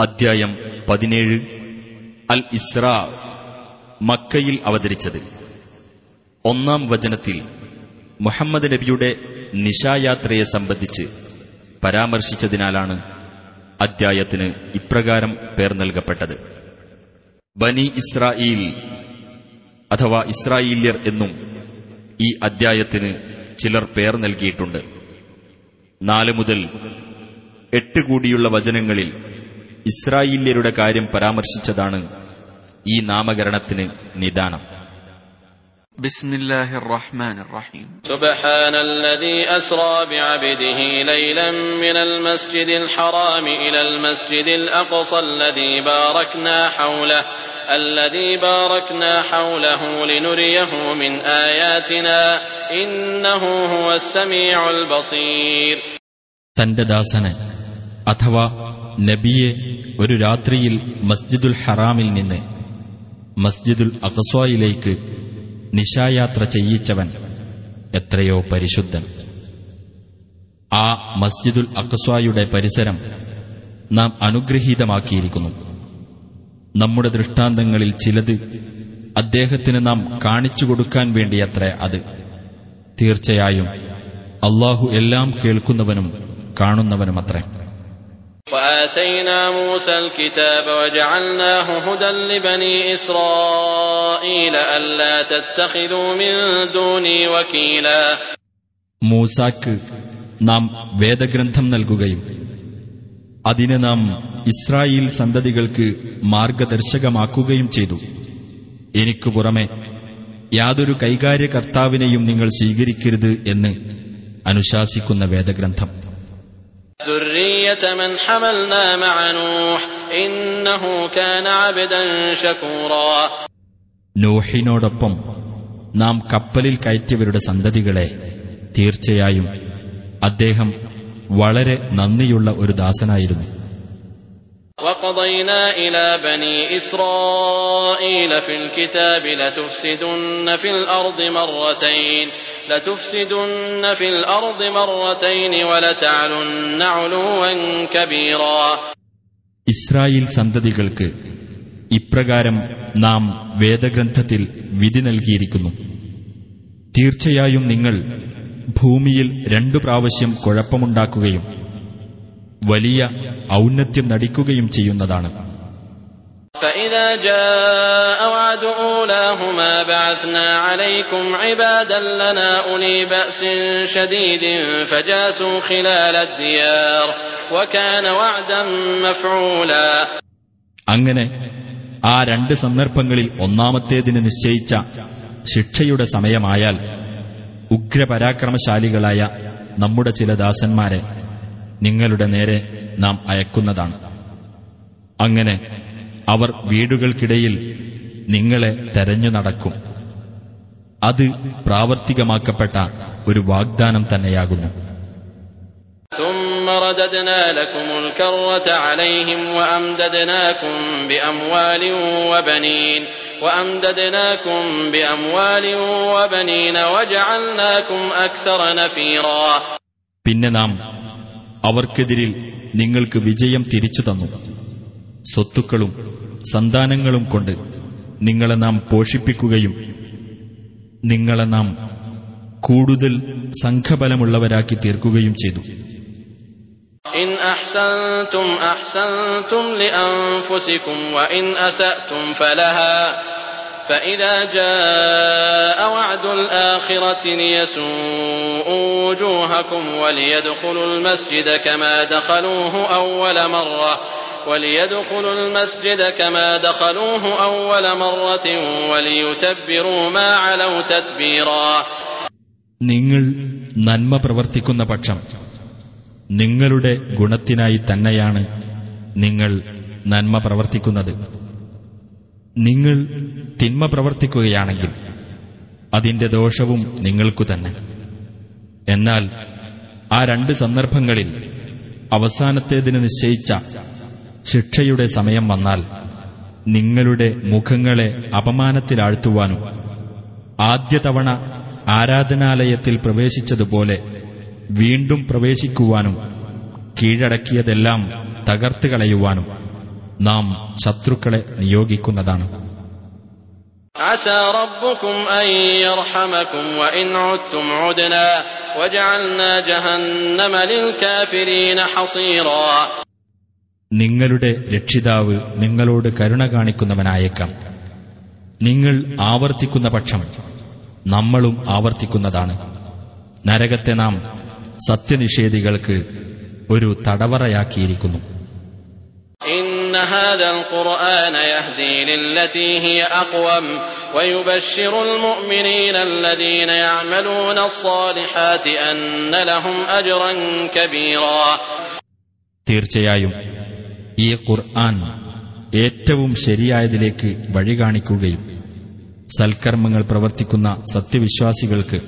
അദ്ധ്യായം പതിനേഴ്. അൽ ഇസ്ര മക്കയിൽ അവതരിച്ചത്. ഒന്നാം വചനത്തിൽ മുഹമ്മദ് നബിയുടെ നിശായാത്രയെ സംബന്ധിച്ച് പരാമർശിച്ചതിനാലാണ് അദ്ധ്യായത്തിന് ഇപ്രകാരം പേർ നൽകപ്പെട്ടത്. ബനി ഇസ്രായേൽ അഥവാ ഇസ്രായേല്യർ എന്നും ഈ അദ്ധ്യായത്തിന് ചിലർ പേർ നൽകിയിട്ടുണ്ട്. നാല് മുതൽ എട്ട് കൂടിയുള്ള വചനങ്ങളിൽ ഇസ്രായേല്യരുടെ കാര്യം പരാമർശിച്ചതാണ് ഈ നാമകരണത്തിന് നിദാനം بسم الله الرحمن الرحيم سبحان الذي أسرى بعبده ليلا من المسجد الحرام إلى المسجد الأقصى الذي باركنا حوله الذي باركنا حوله لنريه من آياتنا إنه هو السميع البصير തന്റെ ദാസന് അഥവാ നബിയെ ഒരു രാത്രിയിൽ മസ്ജിദുൽ ഹറാമിൽ നിന്ന് മസ്ജിദുൽ അഖസ്വായിലേക്ക് നിശായാത്ര ചെയ്യിച്ചവൻ എത്രയോ പരിശുദ്ധൻ. ആ മസ്ജിദുൽ അഖസ്വായുടെ പരിസരം നാം അനുഗ്രഹീതമാക്കിയിരിക്കുന്നു. നമ്മുടെ ദൃഷ്ടാന്തങ്ങളിൽ ചിലത് അദ്ദേഹത്തിന് നാം കാണിച്ചു കൊടുക്കാൻ വേണ്ടിയത്ര അത്. തീർച്ചയായും അള്ളാഹു എല്ലാം കേൾക്കുന്നവനും കാണുന്നവനുമത്രേ. وآتينا موسى الكتاب وجعلناه هدى لبني إسرائيل ألا تتخذوا من دوني وكيلا മൂസാക്ക് നാം വേദഗ്രന്ഥം നൽകുകയും അതിനെ നാം ഇസ്രായേൽ സന്തതികൾക്ക് മാർഗദർശകമാക്കുകയും ചെയ്തു എനിക്കു പുറമെ യാതൊരു കൈകാര്യകർത്താവിനെയും നിങ്ങൾ സ്വീകരിക്കരുത് എന്ന് അനുശാസിക്കുന്ന വേദഗ്രന്ഥം ذرية من حملنا مع نوح إنه كان عبدا شكورا നൂഹിനോടൊപ്പം നാം കപ്പലിൽ കയറ്റിയവരുടെ സന്തതികളെ തീർച്ചയായും അദ്ദേഹം വളരെ നന്ദിയുള്ള ഒരു ദാസനായിരുന്നു وقضينا إلى بني إسرائيل في الكتاب لتفسدن في الأرض مرتين لتفسدن في الأرض مرتين ولتعلن علوا كبيرا ഇസ്രായേൽ സന്തതികൾക്ക് ഇപ്രകാരം നാം വേദഗ്രന്ഥത്തിൽ വിധി നൽകിയിരിക്കുന്നു തീർച്ചയായും നിങ്ങൾ ഭൂമിയിൽ രണ്ടു പ്രാവശ്യം കുഴപ്പമുണ്ടാക്കുകയും വലിയ ഔന്നത്യം നടിക്കുകയും ചെയ്യുന്നതാണ് فإذا جاء وعد أولاهما بعثنا عليكم عبادا لنا أولي بأس شديد فجاسوا خلال الديار وكان وعدا مفعولا അങ്ങനെ ആ രണ്ട് സന്ദർഭങ്ങളിൽ ഒന്നാമത്തേതിന് നിശ്ചയിച്ച ശിക്ഷയുടെ സമയമായാൽ ഉഗ്രപരാക്രമശാലികളായ നമ്മുടെ ചില ദാസന്മാരെ നിങ്ങളുടെ നേരെ നാം അയക്കുന്നതാണ്. അങ്ങനെ അവർ വീടുകൾക്കിടയിൽ നിങ്ങളെ തെരഞ്ഞു നടക്കും. അത് പ്രാവർത്തികമാക്കപ്പെട്ട ഒരു വാഗ്ദാനം തന്നെയാകുന്നു. പിന്നെ നാം അവർക്കെതിരിൽ നിങ്ങൾക്ക് വിജയം തിരിച്ചു തന്നു സ്വത്തുക്കളും സന്താനങ്ങളും കൊണ്ട് നിങ്ങളെ നാം പോഷിപ്പിക്കുകയും നിങ്ങളെ നാം കൂടുതൽ സംഘബലമുള്ളവരാക്കി തീർക്കുകയും ചെയ്തു إن أحسنتم أحسنتم لأنفسكم وإن أسأتم فلها فإذا جاء وعد الآخرة ليسوءوا وجوهكم وليدخلوا المسجد كما دخلوه أول مرة وليدخلوا المسجد كما دخلوه أول مرة وليتبروا ما علوا تتبيرا നിങ്ങൾ നന്മ പ്രവർത്തിക്കുന്ന പക്ഷം നിങ്ങളുടെ ഗുണത്തിനായി തന്നെയാണ് നിങ്ങൾ നന്മ പ്രവർത്തിക്കുന്നത് നിങ്ങൾ തിന്മ പ്രവർത്തിക്കുകയാണെങ്കിൽ അതിന്റെ ദോഷവും നിങ്ങൾക്കു തന്നെ. എന്നാൽ ആ രണ്ട് സന്ദർഭങ്ങളിൽ അവസാനത്തേതിന് നിശ്ചയിച്ച ശിക്ഷയുടെ സമയം വന്നാൽ നിങ്ങളുടെ മുഖങ്ങളെ അപമാനത്തിലാഴ്ത്തുവാനും ആദ്യ തവണ ആരാധനാലയത്തിൽ പ്രവേശിച്ചതുപോലെ വീണ്ടും പ്രവേശിക്കുവാനും കീഴടക്കിയതെല്ലാം തകർത്ത് കളയുവാനും നാം ശത്രുക്കളെ നിയോഗിക്കുന്നതാണ്. നിങ്ങളുടെ രക്ഷിതാവ് നിങ്ങളോട് കരുണ കാണിക്കുന്നവനായേക്കാം. നിങ്ങൾ ആവർത്തിക്കുന്ന പക്ഷം നമ്മളും ആവർത്തിക്കുന്നതാണ്. നരകത്തെ നാം സത്യനിഷേധികൾക്ക് ഒരു തടവറയാക്കിയിരിക്കുന്നു. إن هذا القرآن يهدي للتي هي أقوم ويبشر المؤمنين الذين يعملون الصالحات أن لهم أجرا كبيرا തീർച്ചയായും ഈ ഖുർആൻ ഏറ്റവും ശരിയായതിലേക്ക് വഴി കാണിക്കുകയും സൽക്കർമ്മങ്ങൾ പ്രവർത്തിക്കുന്ന സത്യവിശ്വാസികൾക്ക്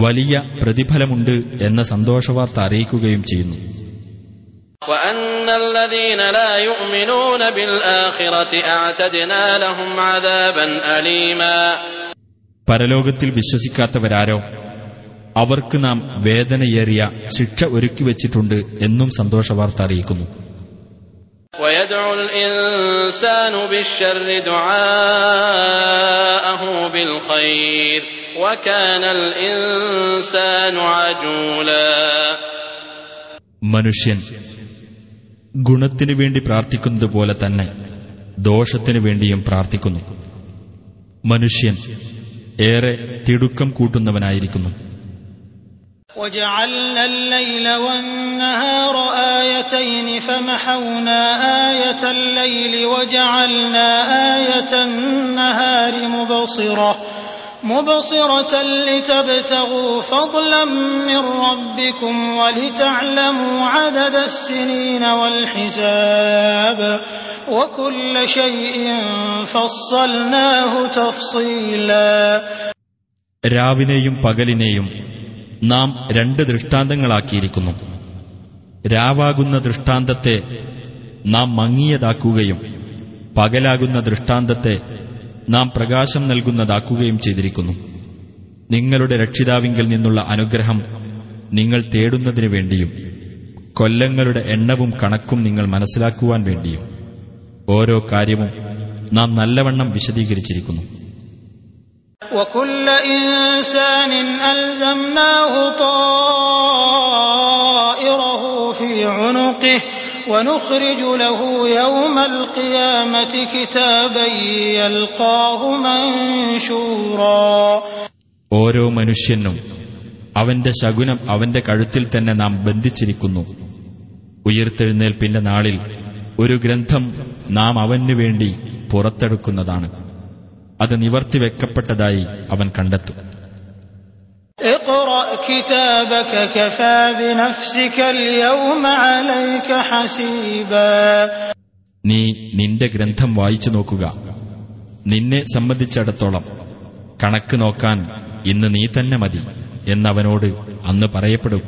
വലിയ പ്രതിഫലമുണ്ട് എന്ന സന്തോഷവാർത്ത അറിയിക്കുകയും ചെയ്യുന്നു وأن الذين لا يؤمنون بالآخرة أعتدنا لهم عذابا أليما പരലോകത്തിൽ വിശ്വസിക്കാത്തവരാരോ അവർക്ക് നാം വേദനയേറിയ ശിക്ഷ ഒരുക്കി വച്ചിട്ടുണ്ട് എന്നും സന്തോഷവാർത്ത അറിയിക്കുന്നു ويدعو ഗുണത്തിനു വേണ്ടി പ്രാർത്ഥിക്കുന്നത് പോലെ തന്നെ ദോഷത്തിനു വേണ്ടിയും പ്രാർത്ഥിക്കുന്നു മനുഷ്യൻ ഏറെ തിടുക്കം കൂട്ടുന്നവനായിരിക്കുന്നു وجعلنا الليل والنهار آيتين فمحونا آية الليل وجعلنا آية النهار مبصرة مبصرة لتبتغوا فضلا من ربكم ولتعلموا عدد السنين والحساب وكل شيء فصلناه تفصيلا രാവിനെയും പകലിനെയും നാം രണ്ട് ദൃഷ്ടാന്തങ്ങളാക്കിയിരിക്കുന്നു രാവാകുന്ന ദൃഷ്ടാന്തത്തെ നാം മങ്ങിയതാക്കുകയും പകലാകുന്ന ദൃഷ്ടാന്തത്തെ നാം പ്രകാശം നൽകുന്നതാക്കുകയും ചെയ്തിരിക്കുന്നു നിങ്ങളുടെ രക്ഷിതാവിങ്കിൽ നിന്നുള്ള അനുഗ്രഹം നിങ്ങൾ തേടുന്നതിനു വേണ്ടിയും കൊല്ലങ്ങളുടെ എണ്ണവും കണക്കും നിങ്ങൾ മനസ്സിലാക്കുവാൻ വേണ്ടിയും ഓരോ കാര്യവും നാം നല്ലവണ്ണം വിശദീകരിച്ചിരിക്കുന്നു وكل إنسان ألزمناه طائره في عنقه ونخرج له يوم القيامة كتابا يلقاه منشورا ഓരോ മനുഷ്യനും അവന്റെ ശകുനം അവന്റെ കഴുത്തിൽ തന്നെ നാം ബന്ധിച്ചിരിക്കുന്നു ഉയർത്തെഴുന്നേൽപ്പിന്റെ നാളിൽ ഒരു ഗ്രന്ഥം നാം അവനു വേണ്ടി പുറത്തെടുക്കുന്നതാണ് അത് നിവർത്തിവെക്കപ്പെട്ടതായി അവൻ കണ്ടെത്തും اقرأ كتابك كفى بنفسك اليوم عليك حسيبا നീ നിന്റെ ഗ്രന്ഥം വായിച്ചു നോക്കുക നിന്നെ സംബന്ധിച്ചിടത്തോളം കണക്ക് നോക്കാൻ ഇന്ന് നീ തന്നെ മതി എന്നവനോട് അന്ന് പറയപ്പെടും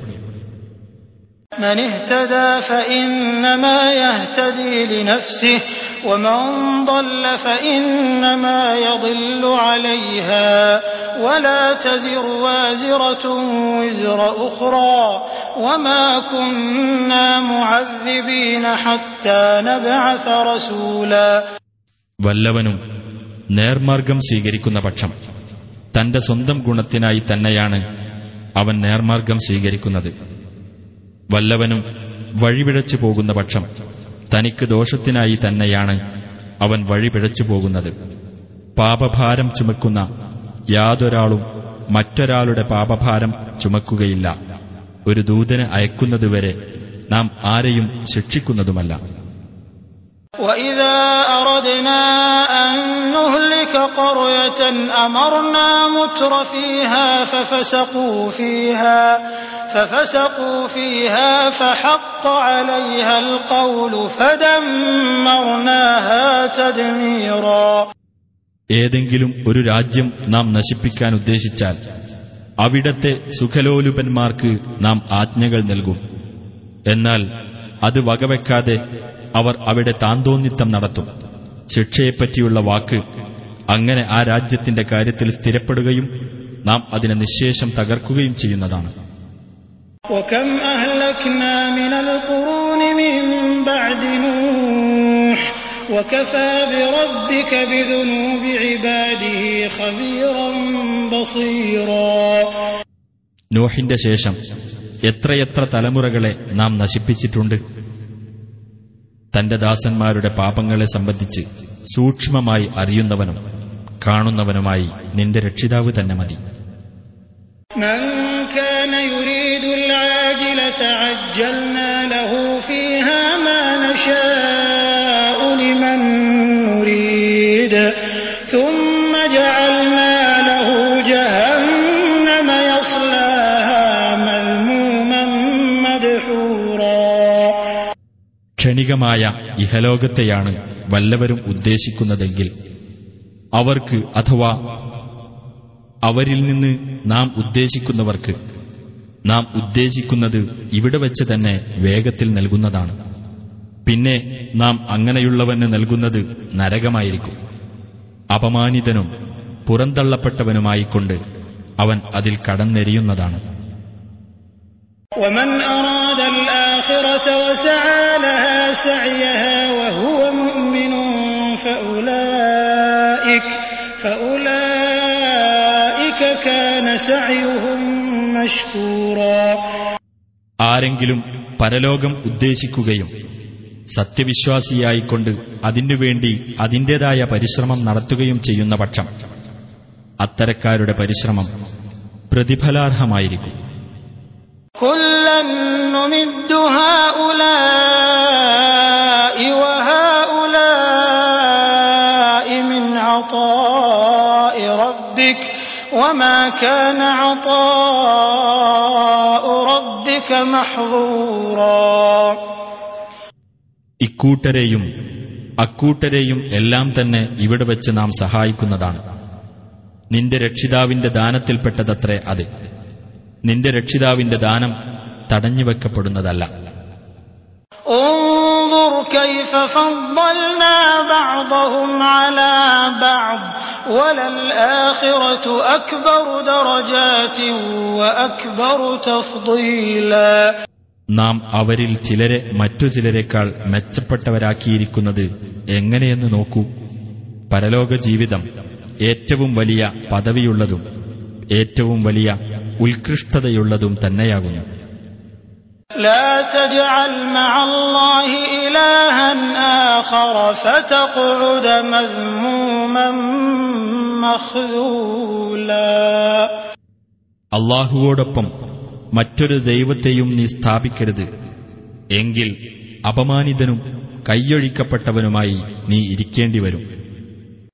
من اهتدى فإنما يهتدي لنفسه ومن ضل فإنما يضل عليها ولا تزر وازرة وزر أخرى وما كنا معذبين حتى نبعث رسولا വല്ലവനും നേർമാർഗം സ്വീകരിക്കുന്ന പക്ഷം തന്റെ സ്വന്തം ഗുണത്തിനായി തന്നെയാണ് അവൻ നേർമാർഗം സ്വീകരിക്കുന്നത് വല്ലവനും വഴിപിഴച്ചു പോകുന്ന പക്ഷം തനിക്ക് ദോഷത്തിനായി തന്നെയാണ് അവൻ വഴിപിഴച്ചു പോകുന്നത് പാപഭാരം ചുമക്കുന്ന യാതൊരാളും മറ്റൊരാളുടെ പാപഭാരം ചുമക്കുകയില്ല ഒരു ദൂതന് അയക്കുന്നതുവരെ നാം ആരെയും ശിക്ഷിക്കുന്നതുമല്ല وإذا أردنا أن نهلك قرية أمرنا متر فيها ففسقوا فيها ففسقوا فيها فحق عليها القول فدمرناها تدميرا ഏതെങ്കിലും ഒരു രാജ്യം നാം നശിപ്പിക്കാൻ ഉദ്ദേശിച്ചാൽ അവിടത്തെ സുഖലോലുപന്മാർക്ക് നാം ആജ്ഞകൾ നൽകും എന്നാൽ അത് വകവെക്കാതെ അവർ അവിടെ താന്തോന്നിത്തം നടത്തും ശിക്ഷയെപ്പറ്റിയുള്ള വാക്ക് അങ്ങനെ ആ രാജ്യത്തിന്റെ കാര്യത്തിൽ സ്ഥിരപ്പെടുകയും നാം അതിനെ നിശേഷം തകർക്കുകയും ചെയ്യുന്നതാണ് وكم أهلكنا من القرون من بعد نوح وكفى بربك بذنوب عباده خبيرا بصيرا നോഹിന്റെ ശേഷം എത്രയെത്ര തലമുറകളെ നാം നശിപ്പിച്ചിട്ടുണ്ട് തന്റെ ദാസന്മാരുടെ പാപങ്ങളെ സംബന്ധിച്ച് സൂക്ഷ്മമായി അറിയുന്നവനും കാണുന്നവനുമായി നിന്റെ രക്ഷിതാവ് തന്നെ മതി من كان يريد العاجلة عجلنا له فيها ما نشاء لمن نريد ثم جعلنا له جهنم يصلاها مذموما مدحورا ക്ഷണികമായ ഇഹലോകത്തെയാണ് വല്ലവരും ഉദ്ദേശിക്കുന്നതെങ്കിൽ അവർക്ക് അഥവാ അവരിൽ നിന്ന് നാം ഉദ്ദേശിക്കുന്നവർക്ക് നാം ഉദ്ദേശിക്കുന്നത് ഇവിടെ വെച്ച് തന്നെ വേഗത്തിൽ നൽകുന്നതാണ് പിന്നെ നാം അങ്ങനെയുള്ളവന് നൽകുന്നത് നരകമായിരിക്കും അപമാനിതനും പുറന്തള്ളപ്പെട്ടവനുമായിക്കൊണ്ട് അവൻ അതിൽ കടന്നെരിയുന്നതാണ് ومن أراد الآخرة وسعى لها سعيها وهو مؤمن فأولئك فأولئك كان سعيهم مشكورا ആരെങ്കിലും പരലോകം ഉദ്ദേശിക്കുകയും സത്യവിശ്വാസിയായിക്കൊണ്ട് അതിനുവേണ്ടി അതിന്റേതായ പരിശ്രമം നടത്തുകയും ചെയ്യുന്ന പക്ഷം അത്തരക്കാരുടെ പരിശ്രമം പ്രതിഫലാർഹമായിരിക്കും. وما كان عطاء ربك محظورا ഇക്കൂട്ടരെയും അക്കൂട്ടരെയും എല്ലാം തന്നെ ഇവിടെ വെച്ച് നാം സഹായിക്കുന്നതാണ് നിന്റെ രക്ഷിതാവിന്റെ ദാനത്തിൽപ്പെട്ടതത്രേ അത് നിന്റെ രക്ഷിതാവിന്റെ ദാനം തടഞ്ഞുവെക്കപ്പെടുന്നതല്ല انظر كيف فضلنا بعضهم على بعض وللآخرة أكبر درجات وأكبر تفضيلا നാം അവരിൽ ചിലരെ മറ്റു ചിലരെക്കാൾ മെച്ചപ്പെട്ടവരാക്കിയിരിക്കുന്നത് എങ്ങനെയെന്ന് നോക്കൂ പരലോക ജീവിതം ഏറ്റവും വലിയ പദവിയുള്ളതും ഏറ്റവും വലിയ ഉത്കൃഷ്ടതയുള്ളതും തന്നെയാകുന്നു لا تجعل مع الله إلها آخر فتقعد مذموما مخذولا അള്ളാഹുവോടൊപ്പം മറ്റൊരു ദൈവത്തെയും നീ സ്ഥാപിക്കരുത് എങ്കിൽ അപമാനിതനും കൈയൊഴിക്കപ്പെട്ടവനുമായി നീ ഇരിക്കേണ്ടി വരും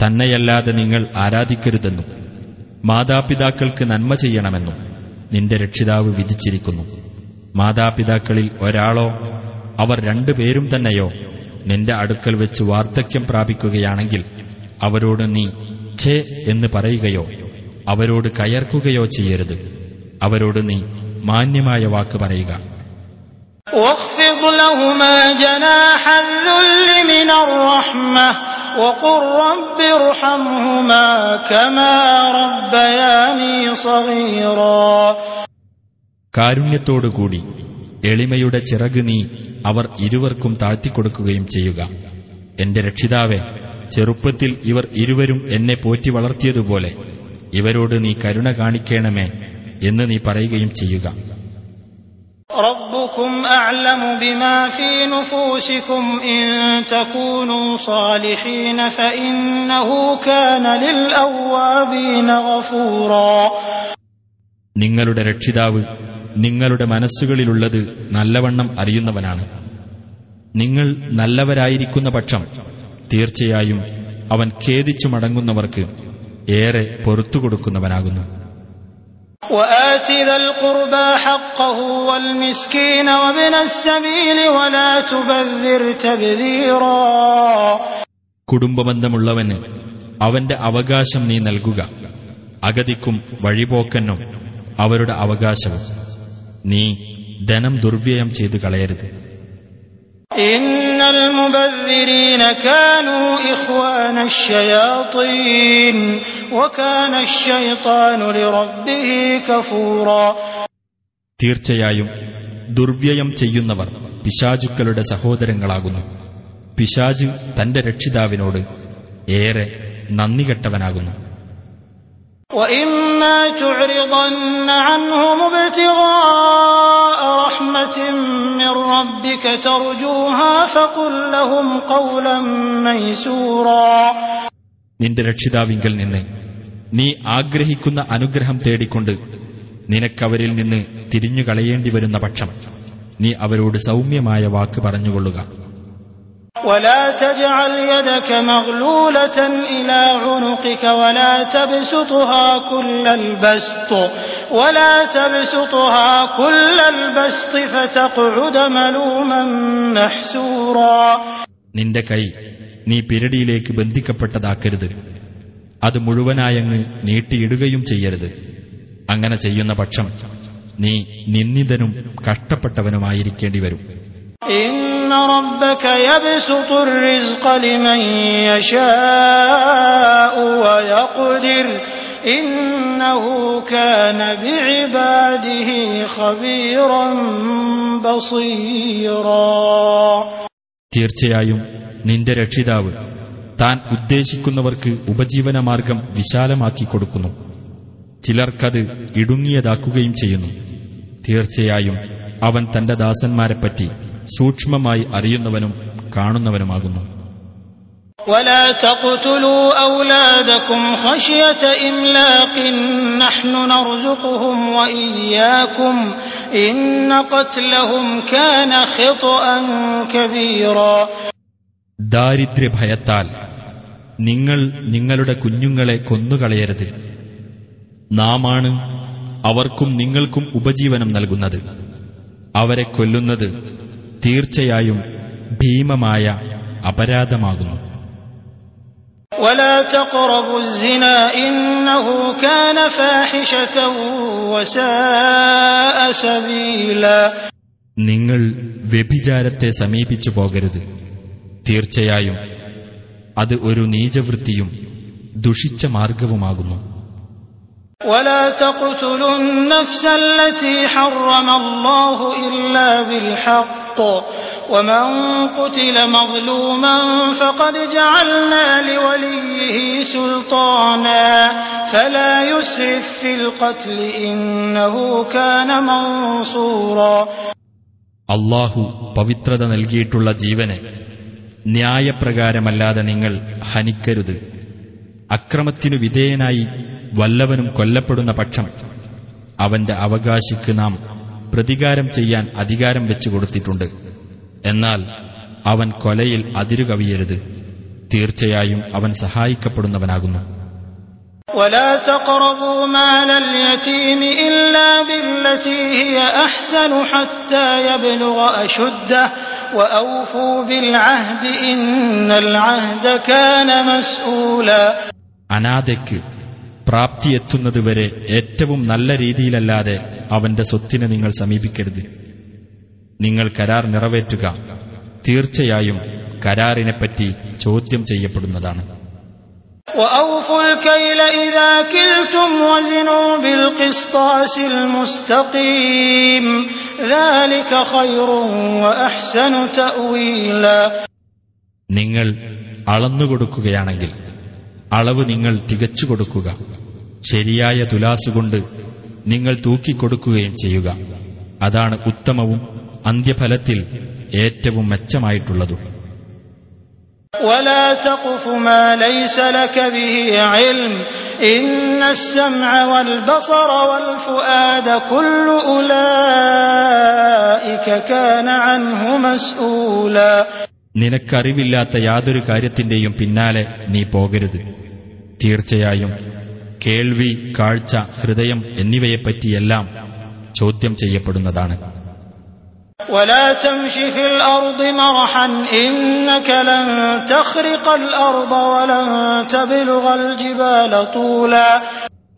തന്നെയല്ലാതെ നിങ്ങൾ ആരാധിക്കരുതെന്നും മാതാപിതാക്കൾക്ക് നന്മ ചെയ്യണമെന്നും നിന്റെ രക്ഷിതാവ് വിധിച്ചിരിക്കുന്നു മാതാപിതാക്കളിൽ ഒരാളോ അവർ രണ്ടുപേരും തന്നെയോ നിന്റെ അടുക്കൽ വെച്ച് വാർദ്ധക്യം പ്രാപിക്കുകയാണെങ്കിൽ അവരോട് നീ ഛേ എന്ന് പറയുകയോ അവരോട് കയർക്കുകയോ ചെയ്യരുത് അവരോട് നീ മാന്യമായ വാക്ക് പറയുക واخفض لهما جناح الذل من الرحمة وقل رب ارحمهما كما ربياني صغيرا കാരുണ്യത്തോടുകൂടി എളിമയുടെ ചിറക് നീ അവർ ഇരുവർക്കും താഴ്ത്തിക്കൊടുക്കുകയും ചെയ്യുക എന്റെ രക്ഷിതാവെ ചെറുപ്പത്തിൽ ഇവർ ഇരുവരും എന്നെ പോറ്റി വളർത്തിയതുപോലെ ഇവരോട് നീ കരുണ കാണിക്കണമേ എന്ന് നീ പറയുകയും ചെയ്യുക ربكم أعلم بما في نفوسكم إن تكونوا صالحين فإنه كان للأوابين غفورا നിങ്ങളുടെ രക്ഷിതാവ് നിങ്ങളുടെ മനസ്സുകളിലുള്ളത് നല്ലവണ്ണം അറിയുന്നവനാണ് നിങ്ങൾ നല്ലവരായിരിക്കുന്ന പക്ഷം തീർച്ചയായും അവൻ ഖേദിച്ചു മടങ്ങുന്നവർക്ക് ഏറെ പൊറത്തുകൊടുക്കുന്നവനാകുന്നു وآت ذا القربى حقه والمسكين وابن السبيل ولا تبذر تبذيرا കുടുംബബന്ധമുള്ളവന് അവന്റെ അവകാശം നീ നൽകുക അഗതിക്കും വഴിപോക്കനും അവരുടെ അവകാശവും നീ ധനം ദുർവ്യയം ചെയ്തു കളയരുത് إن المبذرين كانوا إخوان الشياطين وكان الشيطان لربه كفورا തീർച്ചയായും ദുർവ്യയം ചെയ്യുന്നവർ പിശാചുക്കളുടെ സഹോദരങ്ങളാകുന്നു പിശാജ് തന്റെ രക്ഷിതാവിനോട് ഏറെ നന്ദികെട്ടവനാകുന്നു وإما تعرضن عنهم ابتغاء رحمة من ربك ترجوها فقل لهم قولا ميسورا നിന്റെ രക്ഷിതാവിങ്കൽ നിന്ന് നീ ആഗ്രഹിക്കുന്ന അനുഗ്രഹം തേടിക്കൊണ്ട് നിനക്കവരിൽ നിന്ന് തിരിഞ്ഞു കളയേണ്ടി വരുന്ന പക്ഷം നീ അവരോട് സൗമ്യമായ വാക്ക് പറഞ്ഞുകൊള്ളുക ولا تجعل يدك مغلولة إلى عنقك ولا تبسطها كل البسط ولا تبسطها كل البسط فتقعد ملوما محسورا നിന്റെ കൈ നീ പിരടിയിലേക്ക് ബന്ധിക്കപ്പെട്ടതാക്കരുത് അത് മുഴുവനായങ്ങ് നീട്ടിയിടുകയും ചെയ്യരുത് അങ്ങനെ ചെയ്യുന്ന പക്ഷം നീ നിന്ദിതനും കഷ്ടപ്പെട്ടവനുമായിരിക്കേണ്ടി വരും إن ربك يبسط الرزق لمن يشاء ويقدر إنه كان بعباده خبيرا بصيرا തീർച്ചയായും നിന്റെ രക്ഷിതാവ് താൻ ഉദ്ദേശിക്കുന്നവർക്ക് ഉപജീവനമാർഗം വിശാലമാക്കി കൊടുക്കുന്നു ചിലർക്കത് ഇടുങ്ങിയതാക്കുകയും ചെയ്യുന്നു തീർച്ചയായും അവൻ തന്റെ ദാസന്മാരെപ്പറ്റി സൂക്ഷ്മമായി അറിയുന്നവനും കാണുന്നവനുമാകുന്നു ولا تقتلوا أولادكم خشية إملاق نحن نرزقهم وإياكم إن قتلهم كان خطأ كبيرا ദാരിദ്ര്യഭയത്താൽ നിങ്ങൾ നിങ്ങളുടെ കുഞ്ഞുങ്ങളെ കൊന്നുകളയരുത് നാമാണ് അവർക്കും നിങ്ങൾക്കും ഉപജീവനം നൽകുന്നത് അവരെ കൊല്ലുന്നത് തീർച്ചയായും ഭീമമായ അപരാധമാകുന്നു. നിങ്ങൾ വ്യഭിചാരത്തെ സമീപിച്ചു പോകരുത്. തീർച്ചയായും അത് ഒരു നീചവൃത്തിയും ദുഷിച്ച മാർഗവുമാകുന്നു. ولا تقتلوا النفس التي حرم الله إلا بالحق ومن قتل مظلوما فقد جعلنا لوليه سلطانا فلا يسرف في القتل إنه كان منصورا അള്ളാഹു പവിത്രത നൽകിയിട്ടുള്ള ജീവനെ ന്യായപ്രകാരമല്ലാതെ നിങ്ങൾ ഹനിക്കരുത് അക്രമത്തിനു വിധേയനായി വല്ലവനും കൊല്ലപ്പെടുന്ന പക്ഷം അവന്റെ അവകാശിക്ക് നാം പ്രതികാരം ചെയ്യാൻ അധികാരം വെച്ചു കൊടുത്തിട്ടുണ്ട് എന്നാൽ അവൻ കൊലയിൽ അതിരുകവിയരുത് തീർച്ചയായും അവൻ സഹായിക്കപ്പെടുന്നവനാകുന്നു ولا تقربوا مال اليتيم إلا بالتي هي أحسن حتى يبلغ أشده وأوفوا بالعهد إن العهد كان مسؤولا അനാഥയ്ക്ക് പ്രാപ്തിയെത്തുന്നതുവരെ ഏറ്റവും നല്ല രീതിയിലല്ലാതെ അവന്റെ സ്വത്തിനെ നിങ്ങൾ സമീപിക്കരുത് നിങ്ങൾ കരാർ നിറവേറ്റുക തീർച്ചയായും കരാറിനെപ്പറ്റി ചോദ്യം ചെയ്യപ്പെടുന്നതാണ് وأوفوا الكيل إذا كلتم وزنوا بالقسطاس المستقيم ذلك خير وأحسن تأويلا നിങ്ങൾ അളന്നുകൊടുക്കുകയാണെങ്കിൽ അളവ് നിങ്ങൾ തികച്ചു കൊടുക്കുക ശരിയായ തുലാസുകൊണ്ട് നിങ്ങൾ തൂക്കിക്കൊടുക്കുകയും ചെയ്യുക അതാണ് ഉത്തമവും അന്ത്യഫലത്തിൽ ഏറ്റവും മെച്ചമായിട്ടുള്ളതും ولا تقف ما ليس لك به علم إن السمع والبصر والفؤاد كل أولئك كان عنه مسؤولا നിനക്കറിവില്ലാത്ത യാതൊരു കാര്യത്തിന്റെയും പിന്നാലെ നീ പോകരുത്. തീർച്ചയായും കേൾവി കാഴ്ച ഹൃദയം എന്നിവയെപ്പറ്റിയെല്ലാം ചോദ്യം ചെയ്യപ്പെടുന്നതാണ്.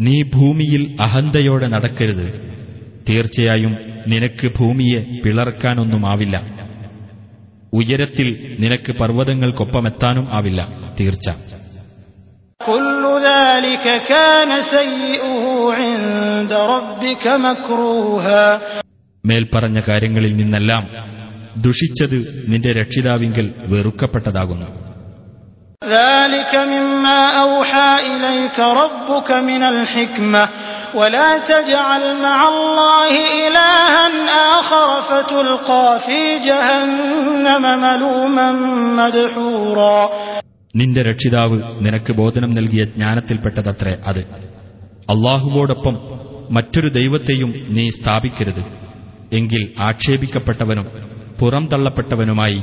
നീ ഭൂമിയിൽ അഹന്തയോടെ നടക്കരുത്. തീർച്ചയായും നിനക്ക് ഭൂമിയെ പിളർക്കാനൊന്നുമാവില്ല. ഉയരത്തിൽ നിനക്ക് പർവ്വതങ്ങൾക്കൊപ്പമെത്താനും ആവില്ല തീർച്ച كل ذلك كان سيئه عند ربك مكروها മേൽപ്പറഞ്ഞ കാര്യങ്ങളിൽ നിന്നെല്ലാം ദുഷിച്ചത് നിന്റെ രക്ഷിതാവിങ്കൽ വെറുക്കപ്പെട്ടതാകുന്നു ذلك مما أوحى إليك ربك من الحكمة ولا تجعل مع الله إلها آخر فتلقى في جهنم ملوما مدحورا നിന്റെ രക്ഷിതാവ് നിനക്ക് ബോധനം നൽകിയ ജ്ഞാനത്തിൽപ്പെട്ടതത്രേ അത് അള്ളാഹുവോടൊപ്പം മറ്റൊരു ദൈവത്തെയും നീ സ്ഥാപിക്കരുത് എങ്കിൽ ആക്ഷേപിക്കപ്പെട്ടവനും പുറംതള്ളപ്പെട്ടവനുമായി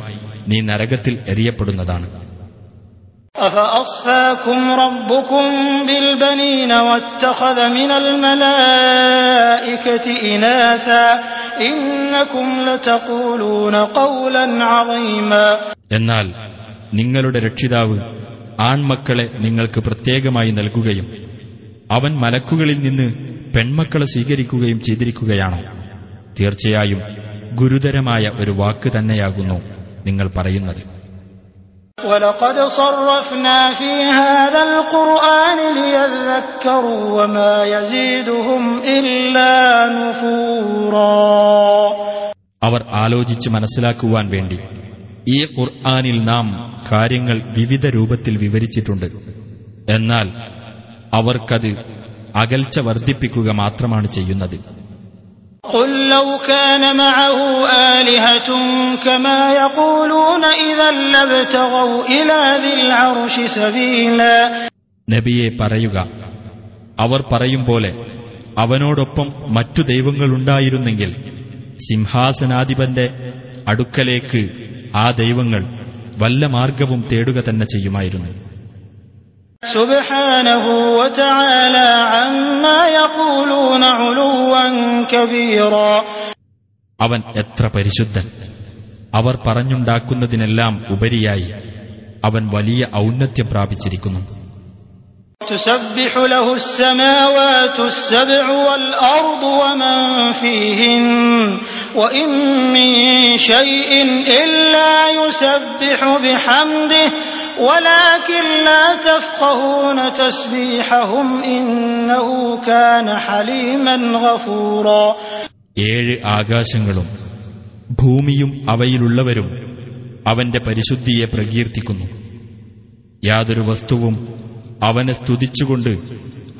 നീ നരകത്തിൽ എറിയപ്പെടുന്നതാണ് أفأصفاكم ربكم بالبنين واتخذ من الملائكة إناثا إنكم لتقولون قولا عظيما എന്നാൽ നിങ്ങളുടെ രക്ഷിതാവ് ആൺമക്കളെ നിങ്ങൾക്ക് പ്രത്യേകമായി നൽകുകയും അവൻ മലക്കുകളിൽ നിന്ന് പെൺമക്കളെ സ്വീകരിക്കുകയും ചെയ്തിരിക്കുകയാണോ തീർച്ചയായും ഗുരുതരമായ ഒരു വാക്ക് തന്നെയാകുന്നു നിങ്ങൾ പറയുന്നത് ولقد صرفنا في هذا القرآن ليذكروا وما يزيدهم إلا نفورا അവർ ആലോചിച്ച് മനസ്സിലാക്കുവാൻ വേണ്ടി ഈ ഖുർആാനിൽ നാം കാര്യങ്ങൾ വിവിധ രൂപത്തിൽ വിവരിച്ചിട്ടുണ്ട് എന്നാൽ അവർക്കത് അകൽച്ച വർദ്ധിപ്പിക്കുക മാത്രമാണ് ചെയ്യുന്നത് قل لو كان معه آلهة كما يقولون إذا لابتغوا إلى ذي العرش سبيلا നബിയെ പറയുക അവർ പറയും പോലെ അവനോടൊപ്പം മറ്റു ദൈവങ്ങളുണ്ടായിരുന്നെങ്കിൽ സിംഹാസനാധിപന്റെ അടുക്കലേക്ക് ആ ദൈവങ്ങൾ വല്ല മാർഗവും തേടുക തന്നെ ചെയ്യുമായിരുന്നു سبحانه وتعالى عما يقولون علوا كبيرا അവൻ എത്ര പരിശുദ്ധൻ അവർ പറഞ്ഞുണ്ടാക്കുന്നതിനെല്ലാം ഉപരിയായി അവൻ വലിയ ഔന്നത്യം പ്രാപിച്ചിരിക്കുന്നു تسبح له السماوات السبع والأرض ومن فيهن وإن من شيء إلا يسبح بحمده ولكن لا تفقهون تسبيحهم إنه كان حليما غفورا ഏഴ് ആകാശങ്ങളും ഭൂമിയും അവയിലുള്ളവരും അവന്റെ പരിശുദ്ധിയെ പ്രകീർത്തിക്കുന്നു യാതൊരു വസ്തുവും അവനെ സ്തുതിച്ചുകൊണ്ട്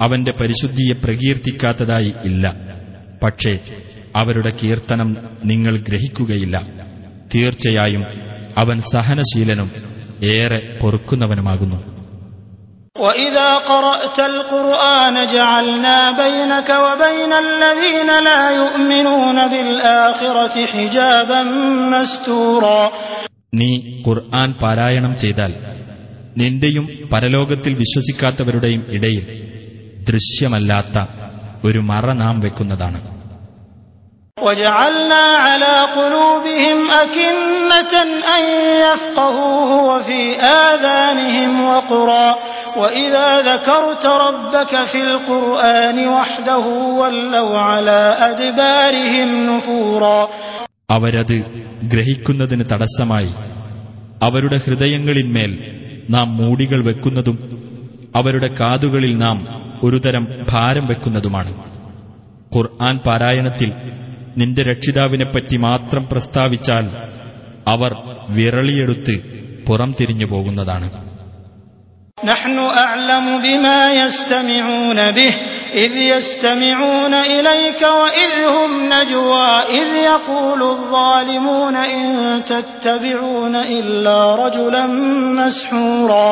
അവന്റെ പരിശുദ്ധിയെ പ്രകീർത്തിക്കാത്തതായി ഇല്ല പക്ഷേ അവരുടെ കീർത്തനം നിങ്ങൾ ഗ്രഹിക്കുകയില്ല തീർച്ചയായും അവൻ സഹനശീലനും ഏറെ പൊറുക്കുന്നവനുമാകുന്നു وإذا قرأت القرآن جعلنا بينك وبين الذين لا يؤمنون بالآخرة حجابا مستورا നീ ഖുർആൻ പാരായണം ചെയ്താൽ നിന്റെയും പരലോകത്തിൽ വിശ്വസിക്കാത്തവരുടെയും ഇടയിൽ ദൃശ്യമല്ലാത്ത ഒരു മറ നാം വെക്കുന്നതാണ് وجعلنا على قلوبهم أكنة أن يفقهوه وفي آذانهم وقرا وإذا ذكرت ربك في القرآن وحده ولوا على أدبارهم نفورا അവരത് ഗ്രഹിക്കുന്നതിന് തടസ്സമായി അവരുടെ ഹൃദയങ്ങളിന്മേൽ നാം മൂടികൾ വെക്കുന്നതും അവരുടെ കാതുകളിൽ നാം ഒരുതരം ഭാരം വെക്കുന്നതുമാണ് ഖുർആൻ പാരായണത്തിൽ നിന്റെ രക്ഷിതാവിനെപ്പറ്റി മാത്രം പ്രസ്താവിച്ചാൽ അവർ വിരളിയെടുത്ത് പുറം തിരിഞ്ഞു പോകുന്നതാണ് نحن أعلم بما يستمعون به إذ يستمعون إليك وإذ هم نجوى إذ يقول الظالمون إن تتبعون إلا رجلا مسحورا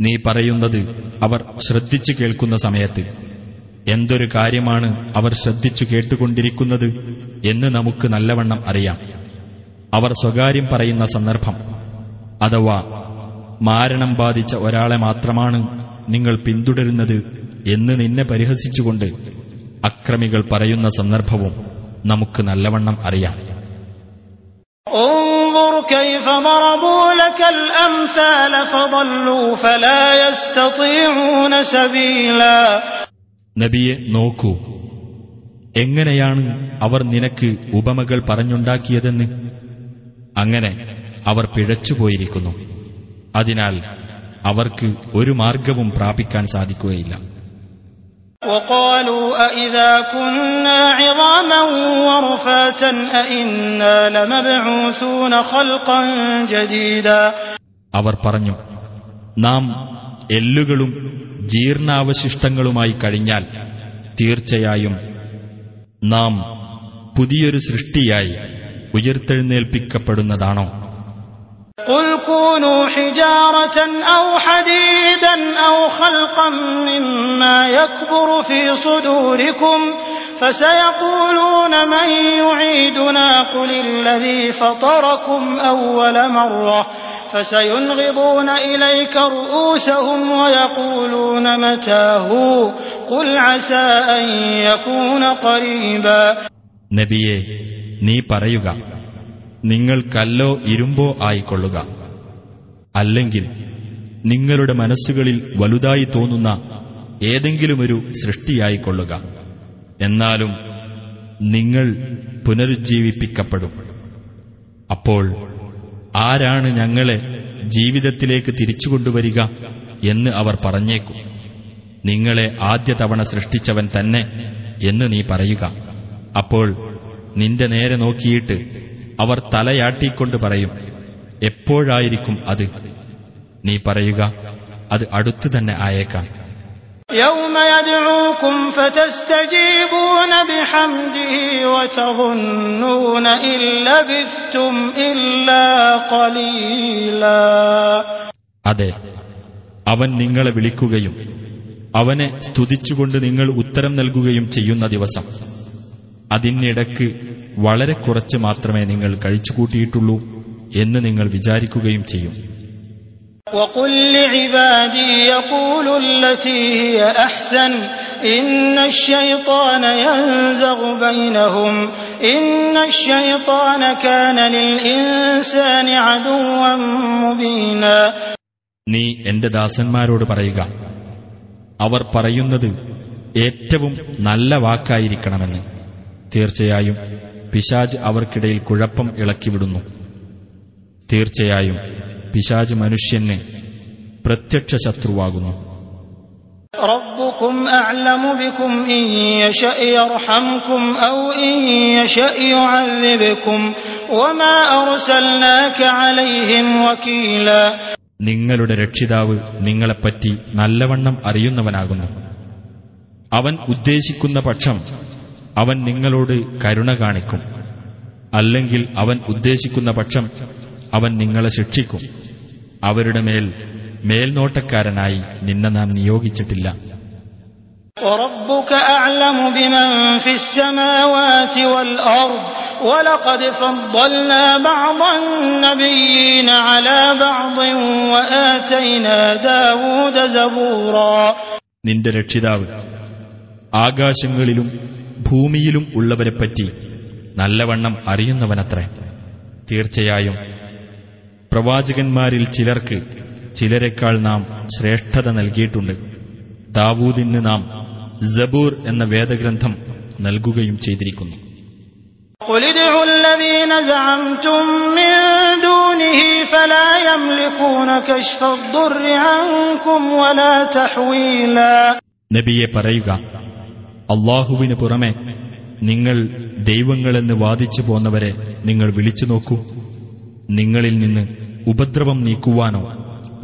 നീ പറയുന്നത് അവർ ശ്രദ്ധിച്ചു കേൾക്കുന്ന സമയത്ത് എന്തൊരു കാര്യമാണ് അവർ ശ്രദ്ധിച്ചു കേട്ടുകൊണ്ടിരിക്കുന്നത് എന്ന് നമുക്ക് നല്ലവണ്ണം അറിയാം. അവർ സ്വകാര്യം പറയുന്ന സന്ദർഭം അഥവാ മാരണം ബാധിച്ച ഒരാളെ മാത്രമാണ് നിങ്ങൾ പിന്തുടരുന്നത് എന്ന് നിന്നെ പരിഹസിച്ചുകൊണ്ട് അക്രമികൾ പറയുന്ന സന്ദർഭവും നമുക്ക് നല്ലവണ്ണം അറിയാം. ഫലാ നബിയെ നോക്കൂ എങ്ങനെയാണ് അവർ നിനക്ക് ഉപമകൾ പറഞ്ഞുണ്ടാക്കിയതെന്ന് അങ്ങനെ അവർ പിഴച്ചുപോയിരിക്കുന്നു അതിനാൽ അവർക്ക് ഒരു മാർഗവും പ്രാപിക്കാൻ സാധിക്കുകയില്ല وقالوا أإذا كنا عظاما ورفاتا أإنا لمبعوثون خلقا جديدا അവർ പറഞ്ഞു നാം എല്ലുകളും ജീർണാവശിഷ്ടങ്ങളുമായി കഴിഞ്ഞാൽ തീർച്ചയായും നാം പുതിയൊരു സൃഷ്ടിയായി ഉയർത്തെഴുന്നേൽപ്പിക്കപ്പെടുന്നതാണോ قل كونوا حجارة أو حديدا أو خلقا مما يكبر في صدوركم فسيقولون من يعيدنا قل الذي فطركم أول مرة فسينغضون إليك رؤوسهم ويقولون متاه قل عسى أن يكون قريبا നബിയെ നീ പറയുക നിങ്ങൾ കല്ലോ ഇരുമ്പോ ആയിക്കൊള്ളുക അല്ലെങ്കിൽ നിങ്ങളുടെ മനസ്സുകളിൽ വലുതായി തോന്നുന്ന ഏതെങ്കിലുമൊരു സൃഷ്ടിയായിക്കൊള്ളുക എന്നാലും നിങ്ങൾ പുനരുജ്ജീവിപ്പിക്കപ്പെടും അപ്പോൾ ആരാണ് ഞങ്ങളെ ജീവിതത്തിലേക്ക് തിരിച്ചുകൊണ്ടുവരിക എന്ന് അവർ പറഞ്ഞേക്കും. നിങ്ങളെ ആദ്യ തവണ സൃഷ്ടിച്ചവൻ തന്നെ എന്ന് നീ പറയുക. അപ്പോൾ നിന്റെ നേരെ നോക്കിയിട്ട് അവർ തലയാട്ടിക്കൊണ്ട് പറയും എപ്പോഴായിരിക്കും അത്? നീ പറയുക അത് അടുത്തു തന്നെ ആയേക്കാം. يوم يدعوكم فتستجيبون بحمده وتظنون إن لبثتم إلا قليلا അതെ അവൻ നിങ്ങളെ വിളിക്കുകയും അവനെ സ്തുതിച്ചുകൊണ്ട് നിങ്ങൾ ഉത്തരം നൽകുകയും ചെയ്യുന്ന ദിവസം അതിനിടക്ക് വളരെ കുറച്ച് മാത്രമേ നിങ്ങൾ കഴിച്ചുകൂട്ടിയിട്ടുള്ളൂ എന്ന് നിങ്ങൾ വിചാരിക്കുകയും ചെയ്യും وقل لعبادي يقولوا التي هي أحسن إن الشيطان ينزغ بينهم إن الشيطان كان للإنسان عدوا مبينا നീ എന്റെ ദാസന്മാരോട് പറയുക അവർ പറയുന്നത് ഏറ്റവും നല്ല വാക്കായിരിക്കണമെന്ന് തീർച്ചയായും പിശാജ് അവർക്കിടയിൽ കുഴപ്പം ഇളക്കിവിടുന്നു തീർച്ചയായും പിശാജ് മനുഷ്യന് പ്രത്യക്ഷ ശത്രുവാകുന്നു. നിങ്ങളുടെ രക്ഷിതാവ് നിങ്ങളെപ്പറ്റി നല്ലവണ്ണം അറിയുന്നവനാകുന്നു. അവൻ ഉദ്ദേശിക്കുന്ന പക്ഷം അവൻ നിങ്ങളോട് കരുണ കാണിക്കും. അല്ലെങ്കിൽ അവൻ ഉദ്ദേശിക്കുന്ന പക്ഷം അവൻ നിങ്ങളെ ശിക്ഷിക്കും അവരുടെ മേൽ മേൽനോട്ടക്കാരനായി നിന്നെ നാം നിയോഗിച്ചിട്ടില്ല وربك أعلم بمن في السماوات والأرض ولقد فضلنا بعض النبيين على بعض وآتينا داود زبورا നിന്റെ രക്ഷിതാവ് ആകാശങ്ങളിലും ഭൂമിയിലും ഉള്ളവരെപ്പറ്റി നല്ലവണ്ണം അറിയുന്നവനത്രേ തീർച്ചയായും പ്രവാചകന്മാരിൽ ചിലർക്ക് ചിലരെക്കാൾ നാം ശ്രേഷ്ഠത നൽകിയിട്ടുണ്ട്. ദാവൂദിന് നാം ജബൂർ എന്ന വേദഗ്രന്ഥം നൽകുകയും ചെയ്തിരിക്കുന്നു. നബിയെ പറയുക അള്ളാഹുവിന് പുറമെ നിങ്ങൾ ദൈവങ്ങളെന്ന് വാദിച്ചു പോന്നവരെ നിങ്ങൾ വിളിച്ചു നോക്കൂ. നിങ്ങളിൽ നിന്ന് ഉപദ്രവം നീക്കുവാനോ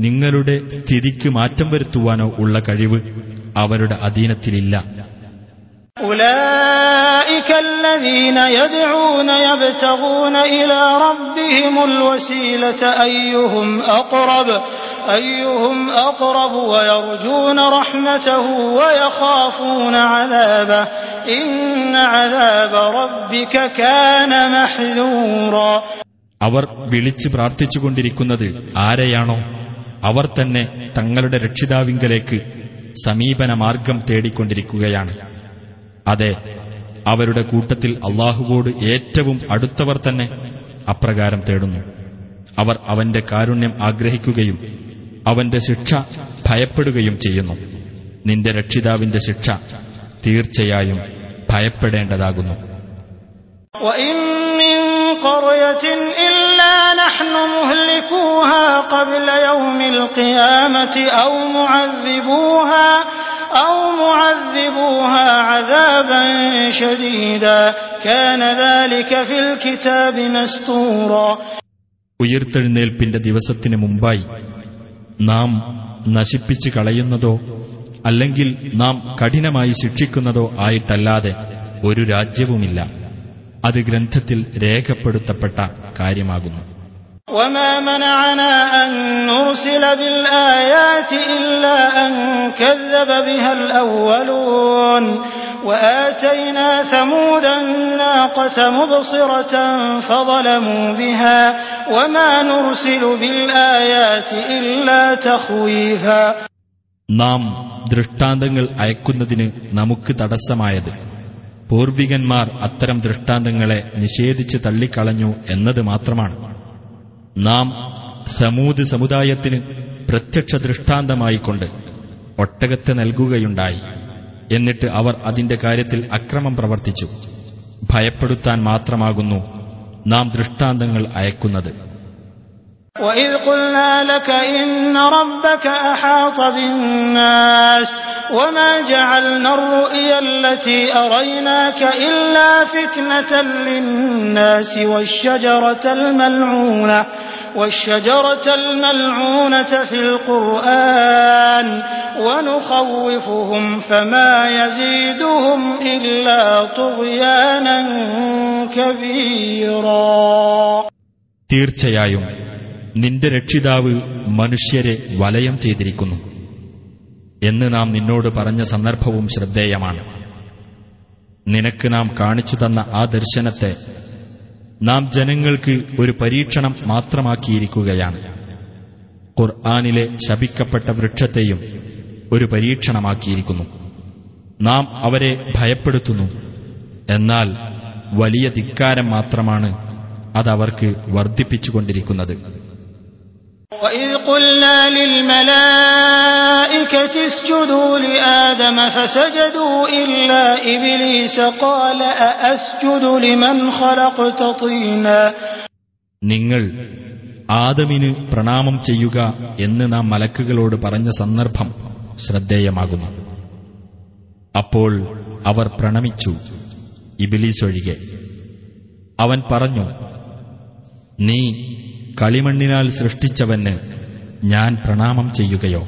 നിങ്ങളുടെ സ്ഥിതിക്ക് മാറ്റം വരുത്തുവാനോ ഉള്ള കഴിവ് അവരുടെ അധീനത്തിലില്ല أولئك الذين يدعون يبتغون إلى ربهم الوسيلة أيهم أقرب أيهم أقرب ويرجون رحمته ويخافون عذابه إن عذاب ربك كان محذورا അവർ വിളിച്ചു പ്രാർത്ഥിച്ചുകൊണ്ടിരിക്കുന്നത് ആരെയാണോ? അവർ തന്നെ തങ്ങളുടെ രക്ഷിതാവിങ്കലേക്ക് സമീപന മാർഗം തേടിക്കൊണ്ടിരിക്കുകയാണ്. അതെ അവരുടെ കൂട്ടത്തിൽ അള്ളാഹുവോട് ഏറ്റവും അടുത്തവർ തന്നെ അപ്രകാരം തേടുന്നു. അവർ അവന്റെ കാരുണ്യം ആഗ്രഹിക്കുകയും അവന്റെ ശിക്ഷ ഭയപ്പെടുകയും ചെയ്യുന്നു. നിന്റെ രക്ഷിതാവിന്റെ ശിക്ഷ തീർച്ചയായും ഭയപ്പെടേണ്ടതാകുന്നു. قرية إلا نحن مهلكوها قبل يوم القيامة أو معذبوها أو معذبوها عذابا شديدا كان ذلك في الكتاب مسطورا ഉയിർത്തെഴുന്നേൽപ്പിന്റെ ദിവസത്തിന് മുമ്പായി നാം നശിപ്പിച്ചു കളയുന്നതോ അല്ലെങ്കിൽ നാം കഠിനമായി ശിക്ഷിക്കുന്നതോ ആയിട്ടല്ലാതെ ഒരു രാജ്യവുമില്ല അത് ഗ്രന്ഥത്തിൽ രേഖപ്പെടുത്തപ്പെട്ട കാര്യമാകുന്നു وما منعنا أن نرسل بالآيات إلا أن كذب بها الأولون وآتينا ثمود الناقة مبصرة فظلموا بها وما نرسل بالآيات إلا تخويفا നാം ദൃഷ്ടാന്തങ്ങൾ അയക്കുന്നതിന് നമുക്ക് തടസ്സമായത് പൂർവികന്മാർ അത്തരം ദൃഷ്ടാന്തങ്ങളെ നിഷേധിച്ച് തള്ളിക്കളഞ്ഞു എന്നത് മാത്രമാണ്. നാം സമൂത് സമുദായത്തിന് പ്രത്യക്ഷ ദൃഷ്ടാന്തമായിക്കൊണ്ട് ഒട്ടകത്തെ നൽകുകയുണ്ടായി. എന്നിട്ട് അവർ അതിന്റെ കാര്യത്തിൽ അക്രമം പ്രവർത്തിച്ചു. ഭയപ്പെടുത്താൻ മാത്രമാകുന്നു നാം ദൃഷ്ടാന്തങ്ങൾ അയക്കുന്നത്. وَإِذْ قُلْنَا لَكَ إِنَّ رَبَّكَ أَحَاطَ بِالنَّاسِ ۚ وَمَا جَعَلْنَا الرُّؤْيَا الَّتِي أَرَيْنَاكَ إِلَّا فِتْنَةً لِّلنَّاسِ وَالشَّجَرَةَ الْمَلْعُونَةَ فِي الْقُرْآنِ ۚ وَنُخَوِّفُهُمْ فَمَا يَزِيدُهُمْ إِلَّا طُغْيَانًا كَبِيرًا. നിന്റെ രക്ഷിതാവ് മനുഷ്യരെ വലയം ചെയ്തിരിക്കുന്നു എന്ന് നാം നിന്നോട് പറഞ്ഞ സന്ദർഭവും ശ്രദ്ധേയമാണ്. നിനക്ക് നാം കാണിച്ചു തന്ന ആ ദർശനത്തെ നാം ജനങ്ങൾക്ക് ഒരു പരീക്ഷണം മാത്രമാക്കിയിരിക്കുകയാണ്. ഖുർആാനിലെ ശപിക്കപ്പെട്ട വൃക്ഷത്തെയും ഒരു പരീക്ഷണമാക്കിയിരിക്കുന്നു. നാം അവരെ ഭയപ്പെടുത്തുന്നു. എന്നാൽ വലിയ ധിക്കാരം മാത്രമാണ് അതവർക്ക് വർദ്ധിപ്പിച്ചുകൊണ്ടിരിക്കുന്നത്. وإذ قلنا للملائكة اسجدوا لآدم فسجدوا إلا إبليس قال أأسجد لمن خلقت طينا നിങ്ങൾ ആദമിന് പ്രണാമം ചെയ്യുക എന്ന് നാം മലക്കുകളോട് പറഞ്ഞ സന്ദർഭം ശ്രദ്ധേയമാകുന്നു അപ്പോൾ അവർ പ്രണമിച്ചു ഇബിലീസ് ഒഴികെ അവൻ പറഞ്ഞു നീ കളിമണ്ണിനാൽ സൃഷ്ടിച്ചവന് ഞാൻ പ്രണാമം ചെയ്യുകയോ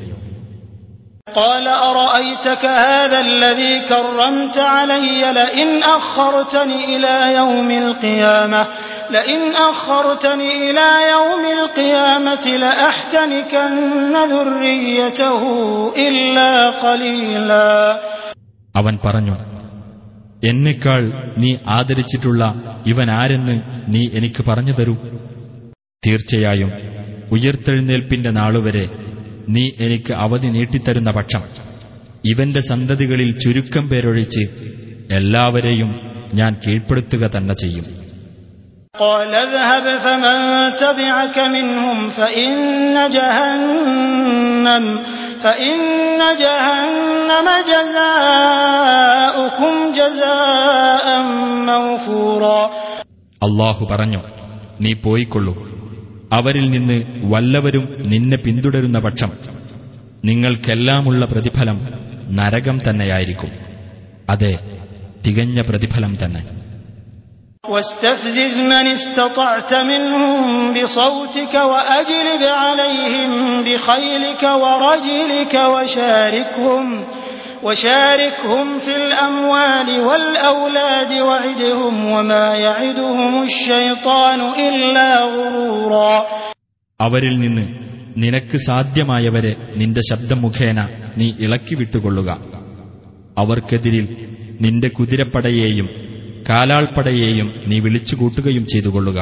قال أرأيتك هذا الذي كرمت علي لئن أخرتني إلى يوم القيامة لئن أخرتني إلى يوم القيامة لأحتنكن ذريته إلا قليلا അവൻ പറഞ്ഞു എന്നെക്കാൾ നീ ആദരിച്ചിട്ടുള്ള ഇവൻ ആരെന്ന് നീ എനിക്ക് പറഞ്ഞു തരൂ തീർച്ചയായും ഉയർത്തെഴുന്നേൽപ്പിന്റെ നാളുവരെ നീ എനിക്ക് അവധി നീട്ടിത്തരുന്ന പക്ഷം ഇവന്റെ സന്തതികളിൽ ചുരുക്കം പേരൊഴിച്ച് എല്ലാവരെയും ഞാൻ കീഴ്പ്പെടുത്തുക തന്നെ ചെയ്യും. അള്ളാഹു പറഞ്ഞു നീ പോയിക്കൊള്ളൂ. അവരിൽ നിന്ന് വല്ലവരും നിന്നെ പിന്തുടരുന്ന പക്ഷം നിങ്ങൾക്കെല്ലാമുള്ള പ്രതിഫലം നരകം തന്നെയായിരിക്കും അതെ തികഞ്ഞ പ്രതിഫലം തന്നെ واستفزز من استطعت منهم بصوتك وأجلب عليهم بخيلك ورجلك وشاركهم وشاركهم في الأموال والأولاد وعدهم وما يعدهم الشيطان إلا غرورا അവരിൽ നിന്ന് നിനക്ക് സാധ്യമായവരെ നിന്റെ ശബ്ദം മുഖേന നീ ഇളക്കി വിട്ടുകൊള്ളുക അവർക്കെതിരിൽ നിന്റെ കുതിരപ്പടയെയും കാലാൾപ്പടയെയും നീ വിളിച്ചുകൂട്ടുകയും ചെയ്തുകൊള്ളുക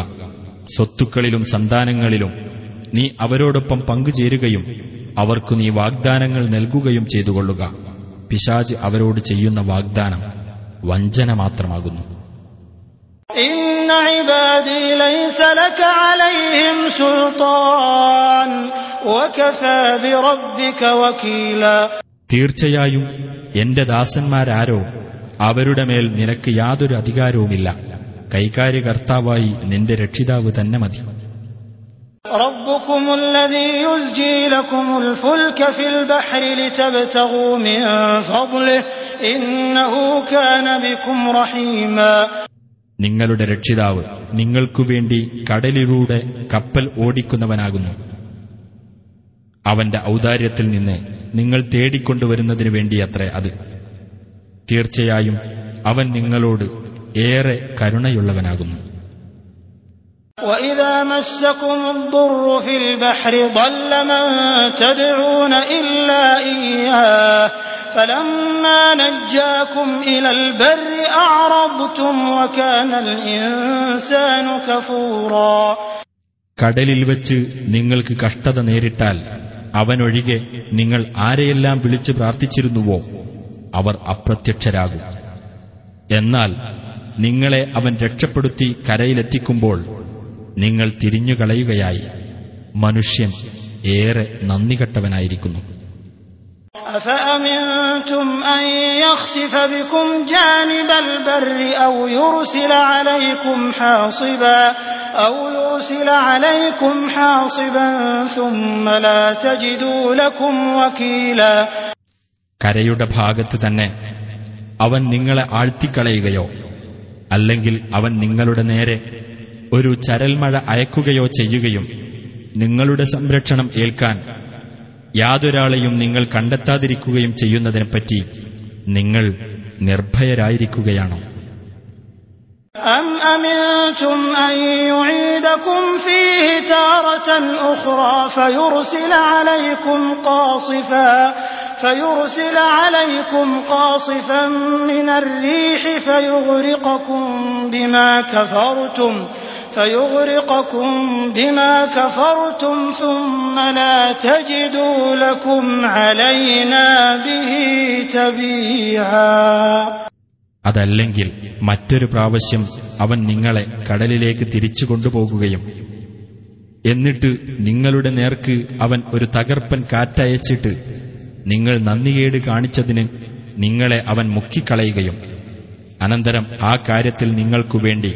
സ്വത്തുക്കളിലും സന്താനങ്ങളിലും നീ അവരോടൊപ്പം പങ്കുചേരുകയും അവർക്കു നീ വാഗ്ദാനങ്ങൾ നൽകുകയും ചെയ്തുകൊള്ളുക പിശാജ് അവരോട് ചെയ്യുന്ന വാഗ്ദാനം വഞ്ചന മാത്രമാകുന്നു. തീർച്ചയായും എന്റെ ദാസന്മാരാരോ അവരുടെ മേൽ നിനക്ക് യാതൊരു അധികാരവുമില്ല. കൈകാര്യകർത്താവായി നിന്റെ രക്ഷിതാവ് തന്നെ മതി. ربكم الذي يزجي لكم الفلك في البحر لتبتغوا من فضله إنه كان بكم رحيما നിങ്ങളുടെ രക്ഷിതാവ് നിങ്ങൾക്കു വേണ്ടി കടലിലൂടെ കപ്പൽ ഓടിക്കുന്നവനാകുന്നു അവന്റെ ഔദാര്യത്തിൽ നിന്ന് നിങ്ങൾ തേടിക്കൊണ്ടുവരുന്നതിനു വേണ്ടിയത്രേ അത് തീർച്ചയായും അവൻ നിങ്ങളോട് ഏറെ കരുണയുള്ളവനാകുന്നു وإذا مسكم الضر في البحر ضل من تدعون إلا إياه فلما نجاكم إلى البر أعرضتم وكان الإنسان كفورا കടലിൽ വെച്ച് നിങ്ങൾക്ക് കഷ്ടത നേരിട്ടാൽ അവനൊഴികെ നിങ്ങൾ ആരെയെല്ലാം വിളിച്ച് പ്രാർത്ഥിച്ചിരുന്നുവോ അവർ അപ്രത്യക്ഷരാകും എന്നാൽ നിങ്ങളെ അവൻ രക്ഷപ്പെടുത്തി കരയിലെത്തിക്കുമ്പോൾ നിങ്ങൾ തിരിഞ്ഞുകളയുകയായി മനുഷ്യൻ ഏറെ നന്ദികെട്ടവനായിരിക്കുന്നു أفأمنتم أن يخسف بكم جانب البر أو يرسل عليكم حاصبا أو يرسل عليكم حاصبا ثم لا تجدوا لكم وكيلا കരയുടെ ഭാഗത്ത് തന്നെ അവൻ നിങ്ങളെ ആഴ്ത്തിക്കളയുകയോ അല്ലെങ്കിൽ അവൻ നിങ്ങളുടെ നേരെ ഒരു ചരൽമഴ അയക്കുകയോ ചെയ്യുകയും നിങ്ങളുടെ സംരക്ഷണം ഏൽക്കാൻ യാതൊരാളെയും നിങ്ങൾ കണ്ടെത്താതിരിക്കുകയും ചെയ്യുന്നതിനെപ്പറ്റി നിങ്ങൾ നിർഭയരായിരിക്കുകയാണോ أم أمنتم أن يعيدكم فيه تارة أخرى فيرسل عليكم قاصفا فيرسل عليكم قاصفا من الريح فيغرقكم بما كفرتم فيغرقكم بما كفرتم ثم لا تجدوا لكم علينا به تبيعا അതല്ലെങ്കിൽ മറ്റൊരു പ്രാവശ്യം അവൻ നിങ്ങളെ കടലിലേക്ക് തിരിച്ചു കൊണ്ടുപോകുകയും എന്നിട്ട് നിങ്ങളുടെ നേർക്ക് അവൻ ഒരു തകർപ്പൻ കാറ്റയച്ചിട്ട് നിങ്ങൾ നന്ദികേട് കാണിച്ചതിന് നിങ്ങളെ അവൻ മുക്കിക്കളയുകയും അനന്തരം ആ കാര്യത്തിൽ നിങ്ങൾക്കു വേണ്ടി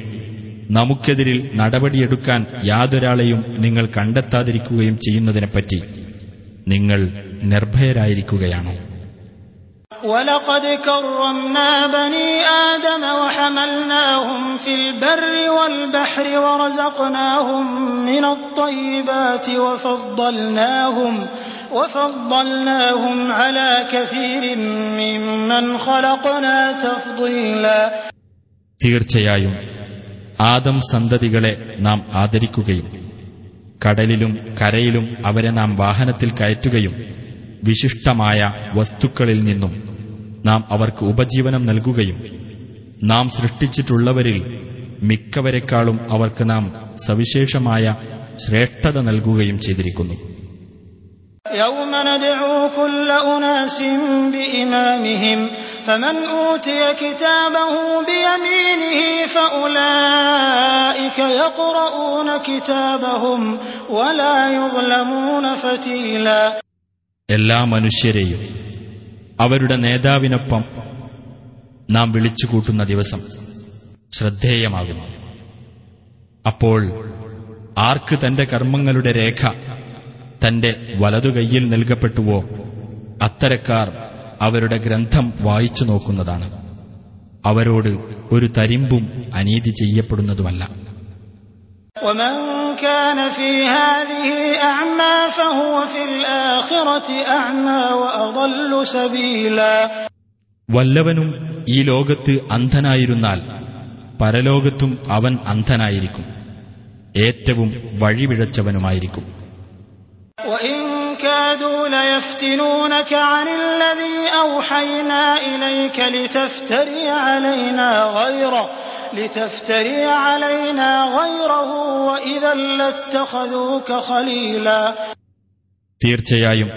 നമുക്കെതിരിൽ നടപടിയെടുക്കാൻ യാതൊരാളെയും നിങ്ങൾ കണ്ടെത്താതിരിക്കുകയും ചെയ്യുന്നതിനെപ്പറ്റി നിങ്ങൾ നിർഭയരായിരിക്കുകയാണോ ولقد كرمنا بني آدم وحملناهم في البر والبحر ورزقناهم من الطيبات وفضلناهم وفضلناهم على كثير ممن خلقنا تفضيلا തീർച്ചയായും ആദം സന്തതികളെ നാം ആദരിക്കുകയും കടലിലും കരയിലും അവരെ നാം വാഹനത്തിൽ കയറ്റുകയും വിശിഷ്ടമായ വസ്തുക്കളിൽ നിന്നും നാം അവർക്ക് ഉപജീവനം നൽകുകയും നാം സൃഷ്ടിച്ചിട്ടുള്ളവരിൽ മിക്കവരെക്കാളും അവർക്ക് നാം സവിശേഷമായ ശ്രേഷ്ഠത നൽകുകയും ചെയ്തിരിക്കുന്നു. യൗമ കുല്ല ഉനാസിൻ ബിഇമാമിഹിം فمن أوتي كتابه بيمينه فأولئك يقرؤون كتابهم ولا يظلمون فتيلا എല്ലാ മനുഷ്യരെയും അവരുടെ നേതാവിനൊപ്പം നാം വിളിച്ചുകൂട്ടുന്ന ദിവസം ശ്രദ്ധേയമാകുന്നു അപ്പോൾ ആർക്ക് തന്റെ കർമ്മങ്ങളുടെ രേഖ തന്റെ വലതുകൈയിൽ നൽകപ്പെട്ടുവോ അത്തരക്കാർ അവരുടെ ഗ്രന്ഥം വായിച്ചു നോക്കുന്നതാണ് അവരോട് ഒരു തരിമ്പും അനീതി ചെയ്യപ്പെടുന്നതുമല്ല ومن كان في هذه أعمى فهو في الآخرة أعمى وأضل سبيلا വല്ലവനും ഈ ലോകത്ത് അന്ധനായിരുന്നാൽ പരലോകത്തും അവൻ അന്ധനായിരിക്കും ഏറ്റവും വഴിപിഴച്ചവനുമായിരിക്കും وإن كادوا ليفتنونك عن الذي أوحينا إليك لتفتري علينا غيره لتفتري علينا غيره وإذا لاتخذوك خليلا തീർച്ചയായും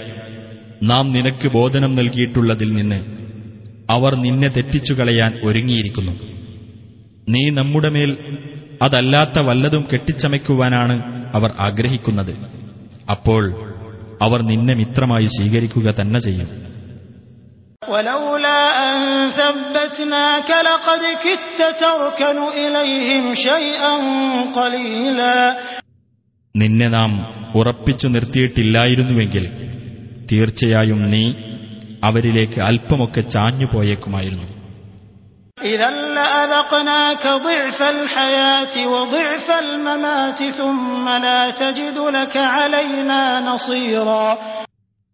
നാം നിനക്ക് ബോധനം നൽകിയിട്ടുള്ളതിൽ നിന്ന് അവർ നിന്നെ തെറ്റിച്ചു കളയാൻ ഒരുങ്ങിയിരിക്കുന്നു നീ നമ്മുടെ മേൽ അതല്ലാത്ത വല്ലതും കെട്ടിച്ചമയ്ക്കുവാനാണ് അവർ ആഗ്രഹിക്കുന്നത് അപ്പോൾ അവർ നിന്നെ മിത്രമായി സ്വീകരിക്കുക തന്നെ ചെയ്യും. നിന്നെ നാം ഉറപ്പിച്ചു നിർത്തിയിട്ടില്ലായിരുന്നുവെങ്കിൽ തീർച്ചയായും നീ അവരിലേക്ക് അല്പമൊക്കെ ചാഞ്ഞു പോയേക്കുമായിരുന്നു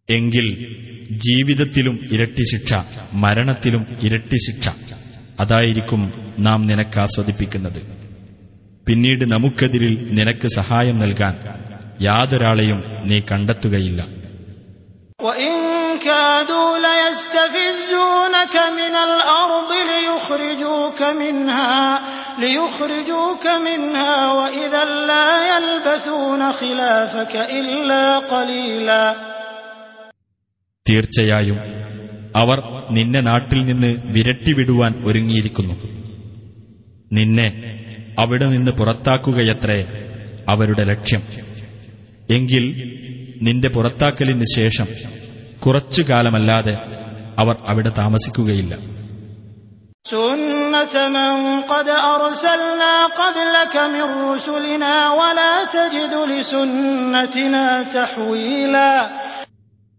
എങ്കിൽ ജീവിതത്തിലും ഇരട്ടി ശിക്ഷ മരണത്തിലും ഇരട്ടി ശിക്ഷ. അതായിരിക്കും നാം നിനക്ക് ആസ്വദിപ്പിക്കുന്നത്. പിന്നീട് നമുക്കെതിരിൽ നിനക്ക് സഹായം നൽകാൻ യാതൊരാളെയും നീ കണ്ടെത്തുകയില്ല. وَإِن كَادُوا لَيَسْتَفِزُّونَكَ مِنَ الْأَرْضِ ليخرجوك منها ليخرجوك منها وإذا لا يلبثون خلافك إلا قليلا തീർച്ചയായും അവർ നിന്നെ നാട്ടിൽ നിന്ന് വിരട്ടിവിടുവാൻ ഒരുങ്ങിയിരിക്കുന്നു നിന്നെ അവിടെ നിന്ന് പുറത്താക്കുകയത്രേ അവരുടെ ലക്ഷ്യം എങ്കിൽ നിന്റെ പുറത്താക്കലിന് ശേഷം കുറച്ചു കാലമല്ലാതെ അവർ അവിടെ താമസിക്കുകയില്ല سنة من قد أرسلنا قبلك من رسلنا ولا تجد لسنتنا تحويلا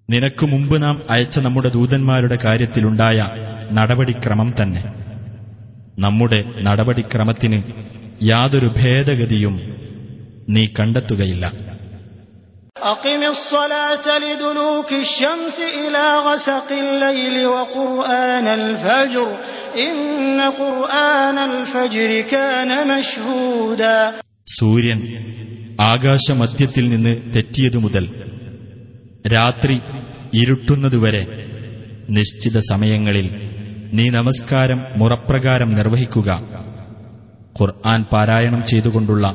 നിനക്ക് മുമ്പ് നാം അയച്ച നമ്മുടെ ദൂതന്മാരുടെ കാര്യത്തിലുണ്ടായ നടപടിക്രമം തന്നെ നമ്മുടെ നടപടിക്രമത്തിന് യാതൊരു ഭേദഗതിയും നീ കണ്ടെത്തുകയില്ല أقم الصلاة لدلوك الشمس إلى غسق الليل وقرآن الفجر സൂര്യൻ ആകാശമധ്യത്തിൽ നിന്ന് തെറ്റിയതു മുതൽ രാത്രി ഇരുട്ടുന്നതുവരെ നിശ്ചിത സമയങ്ങളിൽ നീ നമസ്കാരം മുറപ്രകാരം നിർവഹിക്കുക. ഖുർആൻ പാരായണം ചെയ്തുകൊണ്ടുള്ള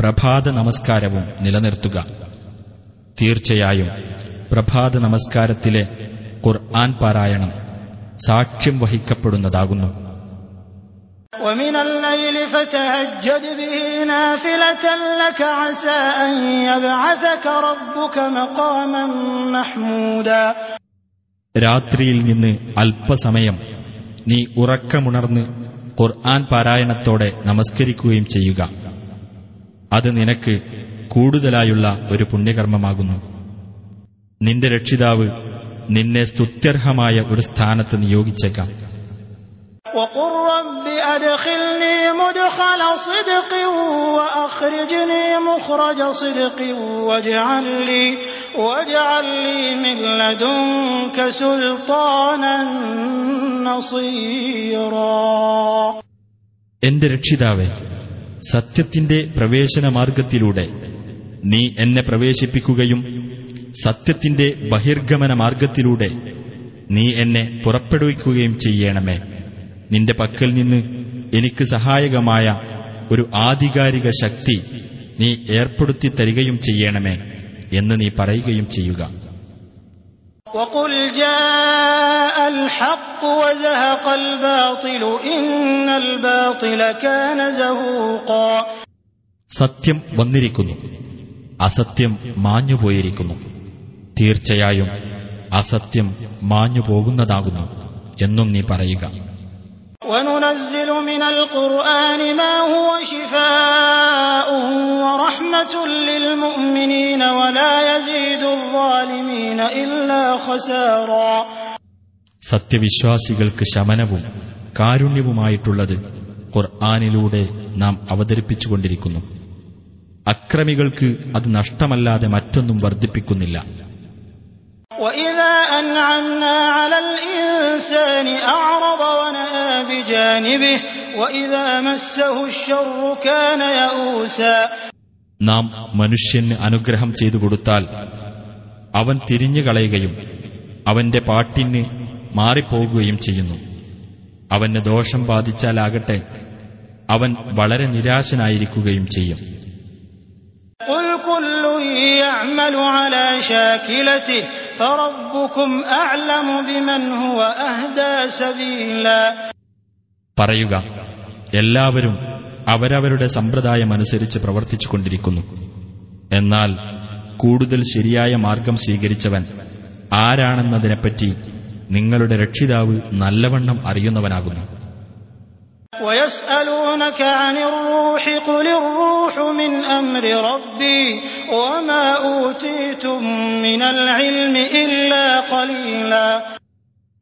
പ്രഭാത നമസ്കാരവും നിലനിർത്തുക. തീർച്ചയായും പ്രഭാത നമസ്കാരത്തിലെ ഖുർആൻ പാരായണം സാക്ഷ്യം വഹിക്കപ്പെടുന്നതാകുന്നു ومن الليل فتهجد به نافلة لك عسى أن يبعثك ربك مقاما محمودا രാത്രിയിൽ നിന്ന് അല്പസമയം നീ ഉറക്കമുണർന്ന് ഖുർആൻ പാരായണത്തോടെ നമസ്കരിക്കുകയും ചെയ്യുക അത് നിനക്ക് കൂടുതലായുള്ള ഒരു പുണ്യകർമ്മമാകുന്നു നിന്റെ രക്ഷിതാവ് നിന്നെ സ്തുത്യർഹമായ ഒരു സ്ഥാനത്ത് നിയോഗിച്ചേക്കാം. എന്റെ രക്ഷിതാവെ സത്യത്തിന്റെ പ്രവേശന മാർഗത്തിലൂടെ നീ എന്നെ പ്രവേശിപ്പിക്കുകയും സത്യത്തിന്റെ ബഹിർഗമന മാർഗത്തിലൂടെ നീ എന്നെ പുറപ്പെടുവിക്കുകയും ചെയ്യണമേ. നിന്റെ പക്കൽ നിന്ന് എനിക്ക് സഹായകമായ ഒരു ആധികാരിക ശക്തി നീ ഏർപ്പെടുത്തി തരികയും ചെയ്യണമേ എന്ന് നീ പറയുകയും ചെയ്യുക. സത്യം വന്നിരിക്കുന്നു. അസത്യം മാഞ്ഞുപോയിരിക്കുന്നു. തീർച്ചയായും അസത്യം മാഞ്ഞുപോകുന്നതാകുന്നു എന്നും നീ പറയുക وننزل من القرآن ما هو شفاء ورحمة للمؤمنين ولا يزيد الظالمين إلا خسارا സത്യവിശ്വാസികൾക്ക് ശമനവും കാരുണ്യവുമായിട്ടുള്ളത് ഖുർആാനിലൂടെ നാം അവതരിപ്പിച്ചുകൊണ്ടിരിക്കുന്നു അക്രമികൾക്ക് അത് നഷ്ടമല്ലാതെ മറ്റൊന്നും വർദ്ധിപ്പിക്കുന്നില്ല وإذا أنعمنا على الإنسان أعرض ونأى بجانبه وإذا مسه الشر كان يئوسا നാം മനുഷ്യന് അനുഗ്രഹം ചെയ്തു കൊടുത്താൽ അവൻ തിരിഞ്ഞുകളയുകയും അവന്റെ പാട്ടിന് മാറിപ്പോകുകയും ചെയ്യുന്നു അവന് ദോഷം ബാധിച്ചാലാകട്ടെ അവൻ വളരെ നിരാശനായിരിക്കുകയും ചെയ്യും قل كل يعمل على شاكلته പറയുക എല്ലാവരും അവരവരുടെ സമ്പ്രദായമനുസരിച്ച് പ്രവർത്തിച്ചുകൊണ്ടിരിക്കുന്നു. എന്നാൽ കൂടുതൽ ശരിയായ മാർഗം സ്വീകരിച്ചവൻ ആരാണെന്നതിനെപ്പറ്റി നിങ്ങളുടെ രക്ഷിതാവ് നല്ലവണ്ണം അറിയുന്നവനാകുന്നു. ويسألونك عن الروح قل الروح من أمر ربي وما أوتيتم من العلم إلا قليلا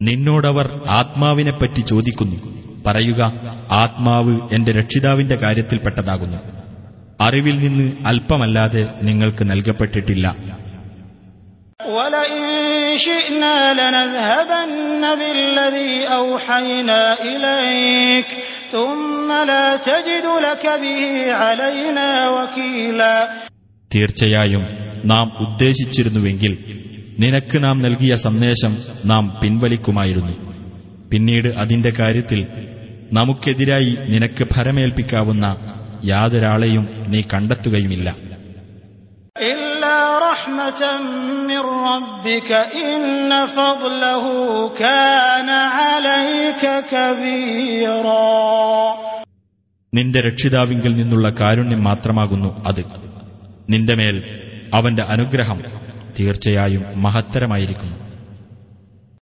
നിന്നോടവർ ആത്മാവിനെപ്പറ്റി ചോദിക്കുന്നു പറയുക ആത്മാവ് എന്റെ രക്ഷിതാവിന്റെ കാര്യത്തിൽപ്പെട്ടതാകുന്നു അറിവിൽ നിന്ന് അല്പമല്ലാതെ നിങ്ങൾക്ക് നൽകപ്പെട്ടിട്ടില്ല ولئن شئنا لنذهبن بالذي أوحينا إليك തീർച്ചയായും നാം ഉദ്ദേശിച്ചിരുന്നുവെങ്കിൽ നിനക്ക് നാം നൽകിയ സന്ദേശം നാം പിൻവലിക്കുമായിരുന്നു. പിന്നീട് അതിന്റെ കാര്യത്തിൽ നമുക്കെതിരായി നിനക്ക് ഭരമേൽപ്പിക്കാവുന്ന യാതൊരാളെയും നീ കണ്ടെത്തുകയുമില്ല. رحمة من ربك إن فضله كان عليك كبيرا നിന്റെ രക്ഷിതാവിങ്കിൽ നിന്നുള്ള കാരുണ്യം മാത്രമാകുന്നു അത് നിന്റെ മേൽ അവന്റെ അനുഗ്രഹം തീർച്ചയായും മഹത്തരമായിരിക്കുന്നു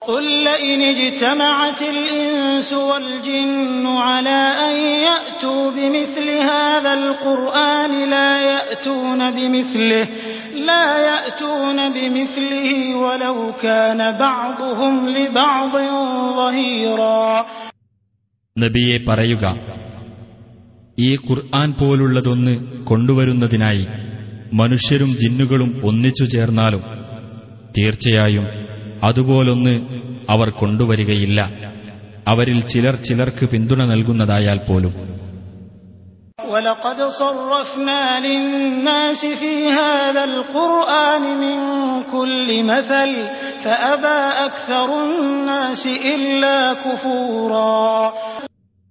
قل لئن اجتمعت الإنس والجن على أن يأتوا بمثل هذا القرآن لا يأتون بمثله لا يأتون بمثله ولو كان بعضهم لبعض ظهيرا നബിയെ പറയുക ഈ ഖുർആൻ പോലുള്ളതൊന്ന് കൊണ്ടുവരുന്നതിനായി മനുഷ്യരും ജിന്നുകളും ഒന്നിച്ചു ചേർന്നാലും തീർച്ചയായും അതുപോലൊന്ന് അവർ കൊണ്ടുവരികയില്ല അവരിൽ ചിലർ ചിലർക്ക് പിന്തുണ നൽകുന്നതായാൽ പോലും ولقد صرفنا للناس في هذا القرآن من كل مثل فأبى أكثر الناس إلا كفورا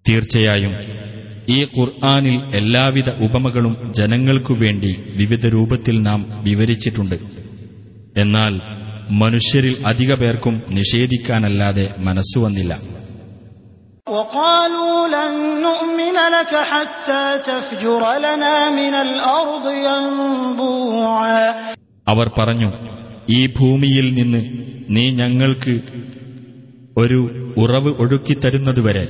തീർച്ചയായും ഈ ഖുർആനിൽ എല്ലാവിധ ഉപമകളും ജനങ്ങൾക്കു വേണ്ടി വിവിധ രൂപത്തിൽ നാം വിവരിച്ചിട്ടുണ്ട് എന്നാൽ മനുഷ്യരിൽ അധിക പേർക്കും നിഷേധിക്കാനല്ലാതെ മനസ്സുവന്നില്ല وقالوا لن نؤمن لك حتى تفجر لنا من الأرض ينبوعا അവർ പറഞ്ഞു ഈ ഭൂമിയിൽ നിന്ന് നീ ഞങ്ങൾക്ക് ഒരു ഉറവ് ഒഴുക്കിത്തരുന്നതുവരെ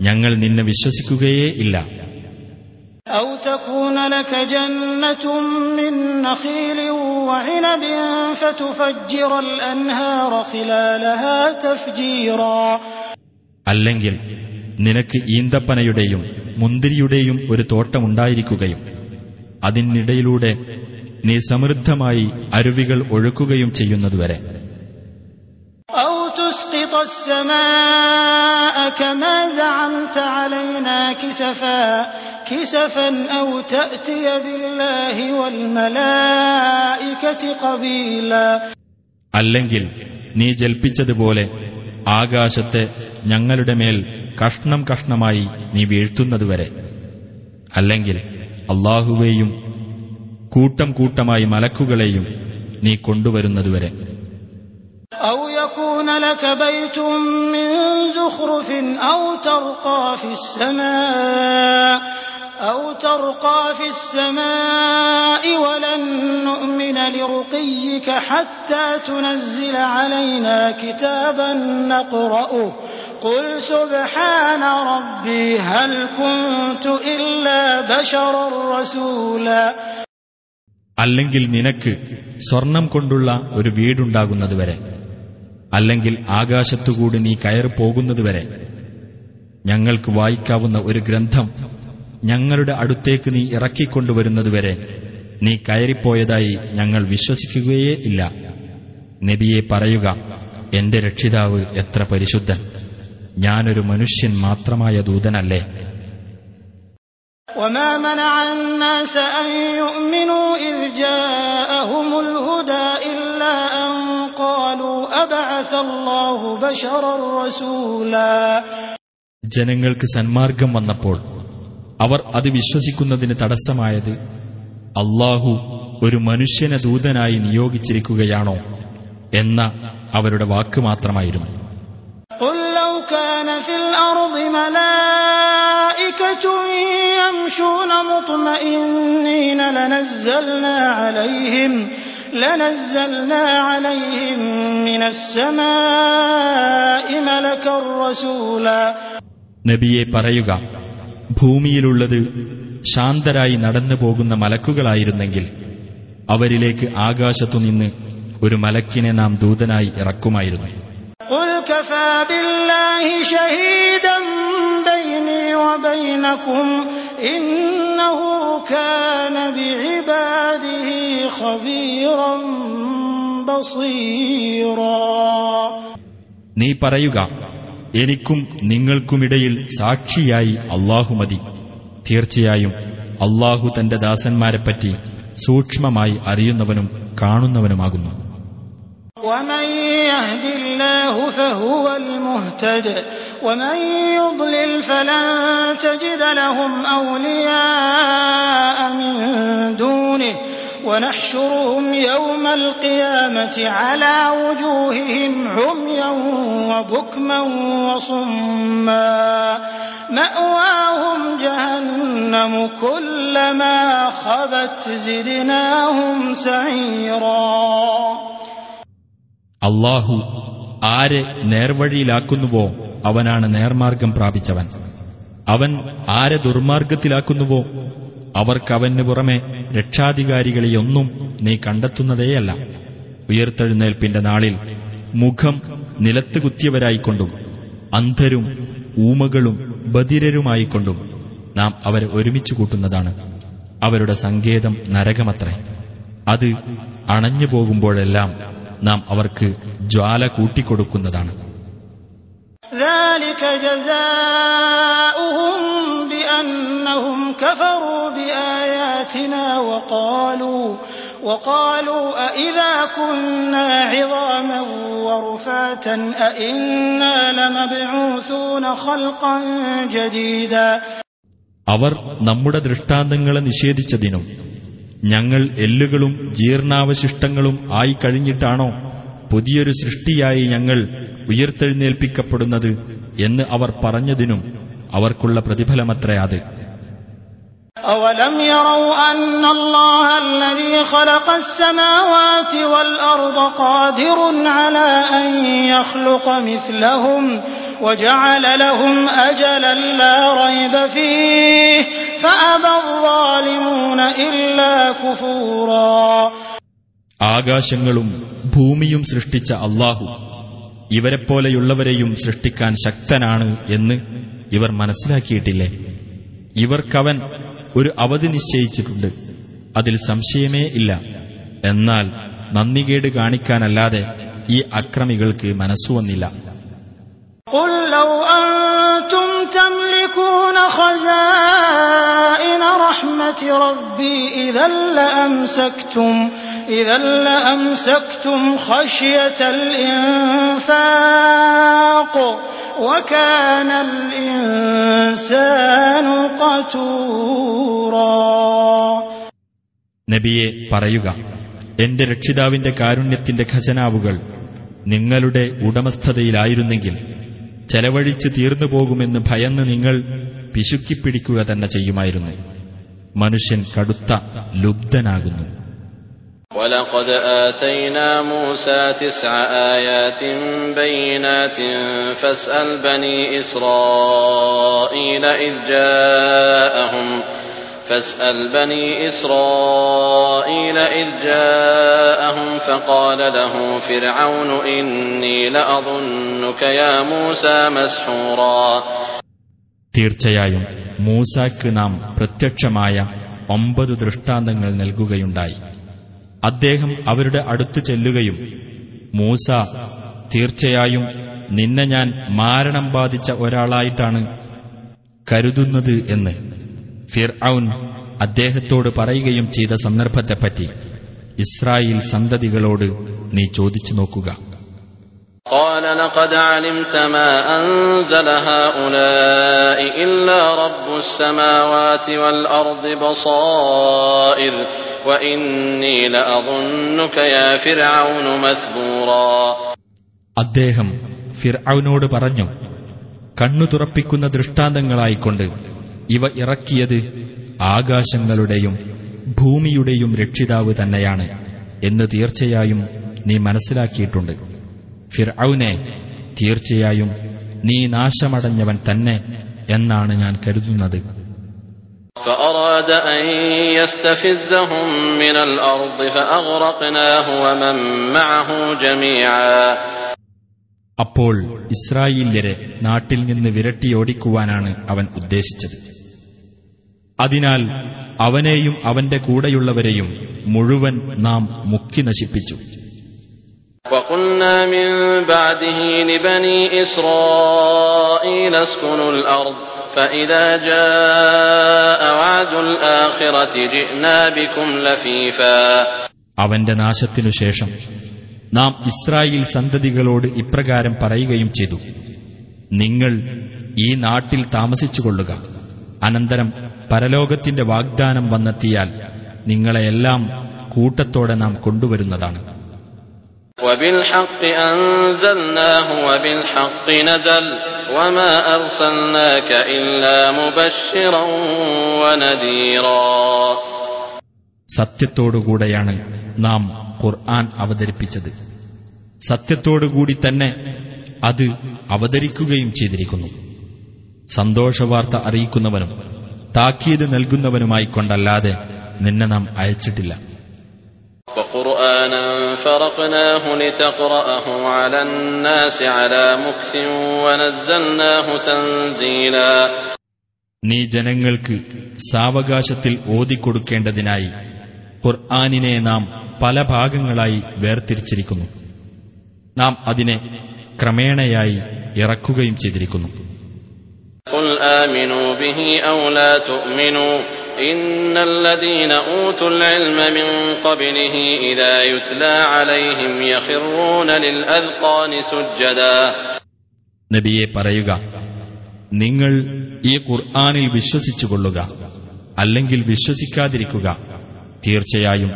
ഞങ്ങൾ നിന്നെ വിശ്വസിക്കുകയേ ഇല്ല أو تكون لك جنة من نخيل وعنب فتفجر الأنهار خلالها تفجيرا അല്ലെങ്കിൽ നിനക്ക് ഈന്തപ്പനയുടെയും മുന്തിരിയുടെയും ഒരു തോട്ടമുണ്ടായിരിക്കുകയും അതിനിടയിലൂടെ നീ സമൃദ്ധമായി അരുവികൾ ഒഴുക്കുകയും ചെയ്യുന്നതുവരെ. അല്ലെങ്കിൽ നീ ജൽപ്പിച്ചതുപോലെ ആകാശത്തെ ഞങ്ങളുടെ മേൽ കഷ്ണം കഷ്ണമായി നീ വീഴ്ത്തുന്നതുവരെ. അല്ലെങ്കിൽ അള്ളാഹുവേയും കൂട്ടം കൂട്ടമായി മലക്കുകളെയും നീ കൊണ്ടുവരുന്നതുവരെ. أو يكون لك بيت من زخرف أو ترقى في السماء أو ترقى في السماء ولن نؤمن لرقيك حتى تنزل علينا كتابا نقرأه قل سبحان ربي هل كنت إلا بشرا رسولا അല്ലെങ്കിൽ നിനക്ക് സ്വർണം കൊണ്ടുള്ള ഒരു വീടുണ്ടാകുന്നതുവരെ അല്ലെങ്കിൽ ആകാശത്തുകൂടി നീ കയറി പോകുന്നതുവരെ ഞങ്ങൾക്ക് വായിക്കാവുന്ന ഒരു ഗ്രന്ഥം ഞങ്ങളുടെ അടുത്തേക്ക് നീ ഇറക്കിക്കൊണ്ടുവരുന്നതുവരെ നീ കയറിപ്പോയതായി ഞങ്ങൾ വിശ്വസിക്കുകയേ ഇല്ല നബിയെ പറയുക എന്റെ രക്ഷിതാവ് എത്ര പരിശുദ്ധൻ ഞാനൊരു മനുഷ്യൻ മാത്രമായ ദൂതനല്ലേ وما منع الناس أن يؤمنوا إذ جاءهم الهدى إلا أن قالوا أبعث الله بشرا رسولا ജനങ്ങൾക്ക് സന്മാർഗം വന്നപ്പോൾ അവർ അത് വിശ്വസിക്കുന്നതിന് തടസ്സമായത് അള്ളാഹു ഒരു മനുഷ്യനെ ദൂതനായി നിയോഗിച്ചിരിക്കുകയാണോ എന്ന അവരുടെ വാക്ക് മാത്രമായിരുന്നു قل لو كان في الأرض ملائكة يمشون مطمئنين لنزلنا عليهم لنزلنا عليهم من السماء ملكا رسولا നബിയെ പറയുക ഭൂമിയിലുള്ളത് ശാന്തരായി നടന്നു പോകുന്ന മലക്കുകളായിരുന്നെങ്കിൽ അവരിലേക്ക് ആകാശത്തുനിന്ന് ഒരു മലക്കിനെ നാം ദൂതനായി ഇറക്കുമായിരുന്നു. നീ പറയുക എനിക്കും നിങ്ങൾക്കുമിടയിൽ സാക്ഷിയായി അള്ളാഹു മതി. തീർച്ചയായും അള്ളാഹു തന്റെ ദാസന്മാരെപ്പറ്റി സൂക്ഷ്മമായി അറിയുന്നവനും കാണുന്നവനുമാകുന്നു. ونحشرهم يوم القيامة على وجوههم عميا وبكما وصما مأواهم جهنم كلما خبت زدناهم سعيرا അള്ളാഹു ആരെ നേർവഴിയിലാക്കുന്നുവോ അവനാണ് നേർമാർഗം പ്രാപിച്ചവൻ അവൻ ആരെ ദുർമാർഗത്തിലാക്കുന്നുവോ അവർക്കവന് പുറമെ രക്ഷാധികാരികളെയൊന്നും നീ കണ്ടെത്തുന്നതേയല്ല ഉയർത്തെഴുന്നേൽപ്പിന്റെ നാളിൽ മുഖം നിലത്ത് കുത്തിയവരായിക്കൊണ്ടും അന്ധരും ഊമകളും ബധിരരുമായിക്കൊണ്ടും നാം അവരെ ഒരുമിച്ച് കൂട്ടുന്നതാണ് അവരുടെ സങ്കേതം നരകമത്രേ അത് അണഞ്ഞു പോകുമ്പോഴെല്ലാം നാം അവർക്ക് ജ്വാല കൂട്ടിക്കൊടുക്കുന്നതാണ് ذلك جزاؤهم بأنهم كفروا بآياتنا وقالوا وقالوا أإذا كنا عظاما ورفاتا أإنا لمبعوثون خلقا جديدا അവർ നമ്മുടെ ദൃഷ്ടാന്തങ്ങളെ നിഷേധിച്ചതിനും ഞങ്ങൾ എല്ലുകളും ജീർണാവശിഷ്ടങ്ങളും ആയി കഴിഞ്ഞിട്ടാണോ പുതിയൊരു സൃഷ്ടിയായി ഞങ്ങൾ ഉയർത്തെഴുന്നേൽപ്പിക്കപ്പെടുന്നത് എന്ന് അവർ പറഞ്ഞതിനും അവർക്കുള്ള പ്രതിഫലമത്രേ അത് أولم يروا أن الله الذي خلق السماوات والأرض قادر على أن يخلق مثلهم وجعل لهم أجلا لا ريب فيه فأبى الظالمون إلا كفورا ആകാശങ്ങളും ഭൂമിയും സൃഷ്ടിച്ച അള്ളാഹു ഇവരെപ്പോലെയുള്ളവരെയും സൃഷ്ടിക്കാൻ ശക്തനാണ് എന്ന് ഇവർ മനസ്സിലാക്കിയിട്ടില്ലേ ഇവർക്കവൻ ഒരു അവധി നിശ്ചയിച്ചിട്ടുണ്ട് അതിൽ സംശയമേ ഇല്ല എന്നാൽ നന്ദികേട് കാണിക്കാനല്ലാതെ ഈ അക്രമികൾക്ക് മനസ്സുവന്നില്ല قل لو أنتم تملكون خزائن رحمة ربي إذا لأمسكتم إذا لأمسكتم خشية الإنفاق وكان الإنسان قتورا നബിയെ പറയുക എന്റെ രക്ഷിതാവിന്റെ കാരുണ്യത്തിന്റെ ഖജനാവുകൾ നിങ്ങളുടെ ഉടമസ്ഥതയിലായിരുന്നെങ്കിൽ ചെലവഴിച്ച് തീർന്നു പോകുമെന്ന് ഭയന്ന് നിങ്ങൾ പിശുക്കിപ്പിടിക്കുക തന്നെ ചെയ്യുമായിരുന്നു മനുഷ്യൻ കടുത്ത ലുബ്ധനാകുന്നു ولقد آتينا موسى تسع آيات بينات فاسأل بني إسرائيل إذ جاءهم فاسأل بني إسرائيل إذ جاءهم فقال له فرعون إني لأظنك يا موسى مسحورا തീർച്ചയായും മൂസാക്ക് നാം പ്രത്യക്ഷമായ ഒമ്പത് ദൃഷ്ടാന്തങ്ങൾ നൽകുകയുണ്ടായി അദ്ദേഹം അവരുടെ അടുത്ത് ചെല്ലുകയും മൂസ തീർച്ചയായും നിന്നെ ഞാൻ മാരണം ബാധിച്ച ഒരാളായിട്ടാണ് കരുതുന്നത് എന്ന് ഫിർ ഔൻ അദ്ദേഹത്തോട് പറയുകയും ചെയ്ത സന്ദർഭത്തെപ്പറ്റി ഇസ്രായേൽ സന്തതികളോട് നീ ചോദിച്ചു നോക്കുക. قال لقد علمت ما أنزل هؤلاء إلا رب السماوات والأرض بصائر وإني لأظنك يا فرعون مثبورا അദ്ദേഹം ഫിർഔനോട് പറഞ്ഞു കണ്ണു തുറപ്പിക്കുന്ന ദൃഷ്ടാന്തങ്ങളായിക്കൊണ്ട് ഇവ ഇറക്കിയത് ആകാശങ്ങളുടെയും ഭൂമിയുടെയും രക്ഷിതാവ് തന്നെയാണ് എന്ന് തീർച്ചയായും നീ മനസ്സിലാക്കിയിട്ടുണ്ട് ഫിർഔനെ തീർച്ചയായും നീ നാശമടഞ്ഞവൻ തന്നെ എന്നാണ് ഞാൻ കരുതുന്നത് فأراد أن يستفزهم من الأرض فأغرقناه ومن معه جميعا അപ്പോൾ ഇസ്രായേല്യരെ നാട്ടിൽ നിന്ന് വിരട്ടിയോടിക്കുവാനാണ് അവൻ ഉദ്ദേശിച്ചത് അതിനാൽ അവനെയും അവന്റെ കൂടെയുള്ളവരെയും മുഴുവൻ നാം മുക്കി നശിപ്പിച്ചു وقلنا من بعده لبني إسرائيل اسكنوا الأرض فإذا جاء وعد الآخرة جئنا بكم لفيفا അവന്റെ നാശത്തിനു ശേഷം നാം ഇസ്രായേൽ സന്തതികളോട് ഇപ്രകാരം പറയുകയും ചെയ്തു നിങ്ങൾ ഈ നാട്ടിൽ താമസിച്ചുകൊള്ളുക അനന്തരം പരലോകത്തിന്റെ വാഗ്ദാനം വന്നെത്തിയാൽ നിങ്ങളെയെല്ലാം കൂട്ടത്തോടെ നാം കൊണ്ടുവരുന്നതാണ് وبالحق أنزلناه وبالحق نزل وما أرسلناك إلا مبشرا ونذيرا സത്യത്തോടുകൂടെയാണ് നാം ഖുർആൻ അവതരിപ്പിച്ചത് സത്യത്തോടുകൂടി തന്നെ അത് അവതരിക്കുകയും ചെയ്തിരിക്കുന്നു സന്തോഷവാർത്ത അറിയിക്കുന്നവനും താക്കീത് നൽകുന്നവനുമായി കൊണ്ടല്ലാതെ നിന്നെ നാം അയച്ചിട്ടില്ല وقرآنا فرقناه لتقرأه على الناس على مكث ونزلناه تنزيلا നീ ജനങ്ങൾക്ക് സാവകാശത്തിൽ ഓതിക്കൊടുക്കേണ്ടതിനായി ഖുർആാനിനെ നാം പല ഭാഗങ്ങളായി വേർതിരിച്ചിരിക്കുന്നു നാം അതിനെ ക്രമേണയായി ഇറക്കുകയും ചെയ്തിരിക്കുന്നു قل آمنوا به أو لا تؤمنوا إن الذين أوتوا العلم من قبله إذا يتلى عليهم يخرون للأذقان سجدا നബിയെ പറയുക നിങ്ങൾ ഈ ഖുർആാനിൽ വിശ്വസിച്ചുകൊള്ളുക അല്ലെങ്കിൽ വിശ്വസിക്കാതിരിക്കുക തീർച്ചയായും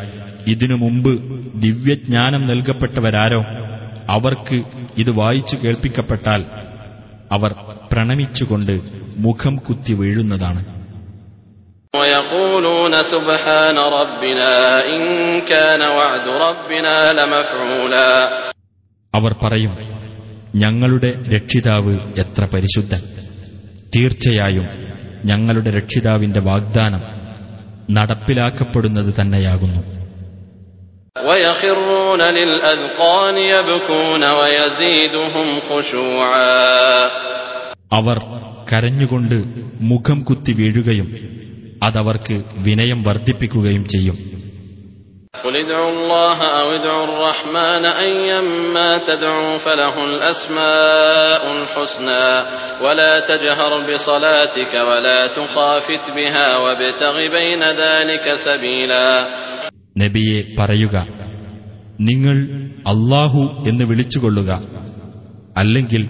ഇതിനു മുമ്പ് ദിവ്യജ്ഞാനം നൽകപ്പെട്ടവരാരോ അവർക്ക് ഇത് വായിച്ചു കേൾപ്പിക്കപ്പെട്ടാൽ അവർ പ്രണമിച്ചുകൊണ്ട് മുഖം കുത്തി വീഴുന്നതാണ് ويقولون سبحان ربنا إن كان وعد ربنا لمفعولا അവർ പറയും ഞങ്ങളുടെ രക്ഷിതാവ് എത്ര പരിശുദ്ധൻ തീർച്ചയായും ഞങ്ങളുടെ രക്ഷിതാവിന്റെ വാഗ്ദാനം നടപ്പിലാക്കപ്പെടുന്നത് തന്നെയാകുന്നു ويخرون للأذقان يبكون ويزيدهم خشوعا അവർ കരഞ്ഞുകൊണ്ട് മുഖം കുത്തി വീഴുകയും അതവർക്ക് വിനയം വർദ്ധിപ്പിക്കുകയും ചെയ്യും قل ادعوا الله أو ادعوا الرحمن أيما تدعوا فله الأسماء الحسنى ولا تجهر بصلاتك ولا تخافت بها وابتغ بين ذلك سبيلا നബിയെ പറയുക നിങ്ങൾ അള്ളാഹു എന്ന് വിളിച്ചുകൊള്ളുക അല്ലെങ്കിൽ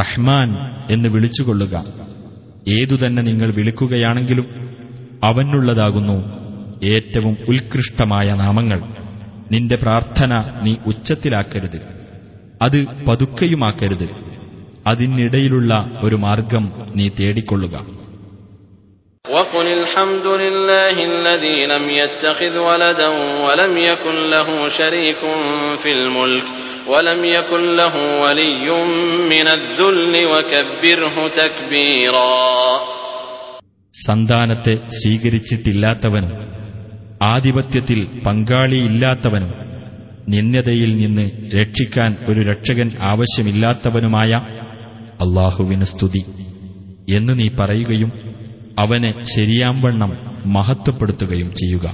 റഹ്മാൻ എന്ന് വിളിച്ചുകൊള്ളുക ഏതുതന്നെ നിങ്ങൾ വിളിക്കുകയാണെങ്കിലും അവനുള്ളതാകുന്നു ഏറ്റവും ഉത്കൃഷ്ടമായ നാമങ്ങൾ നിന്റെ പ്രാർത്ഥന നീ ഉച്ചത്തിലാക്കരുത് അത് പതുക്കയുമാക്കരുത് അതിനിടയിലുള്ള ഒരു മാർഗം നീ തേടിക്കൊള്ളുക وقل الحمد لله الذي لم يتخذ ولدا ولم يكن له شريك في الملك ولم يكن له ولي من الذل وكبره تكبيرا സന്താനത്തെ സ്വീകരിച്ചിട്ടില്ലാത്തവനും ആധിപത്യത്തിൽ പങ്കാളിയില്ലാത്തവനും നിന്യതയിൽ നിന്ന് രക്ഷിക്കാൻ ഒരു രക്ഷകൻ ആവശ്യമില്ലാത്തവനുമായ അള്ളാഹുവിന് സ്തുതി എന്ന് നീ പറയുകയും അവനെ ശരിയാംവണ്ണം മഹത്വപ്പെടുത്തുകയും ചെയ്യുക.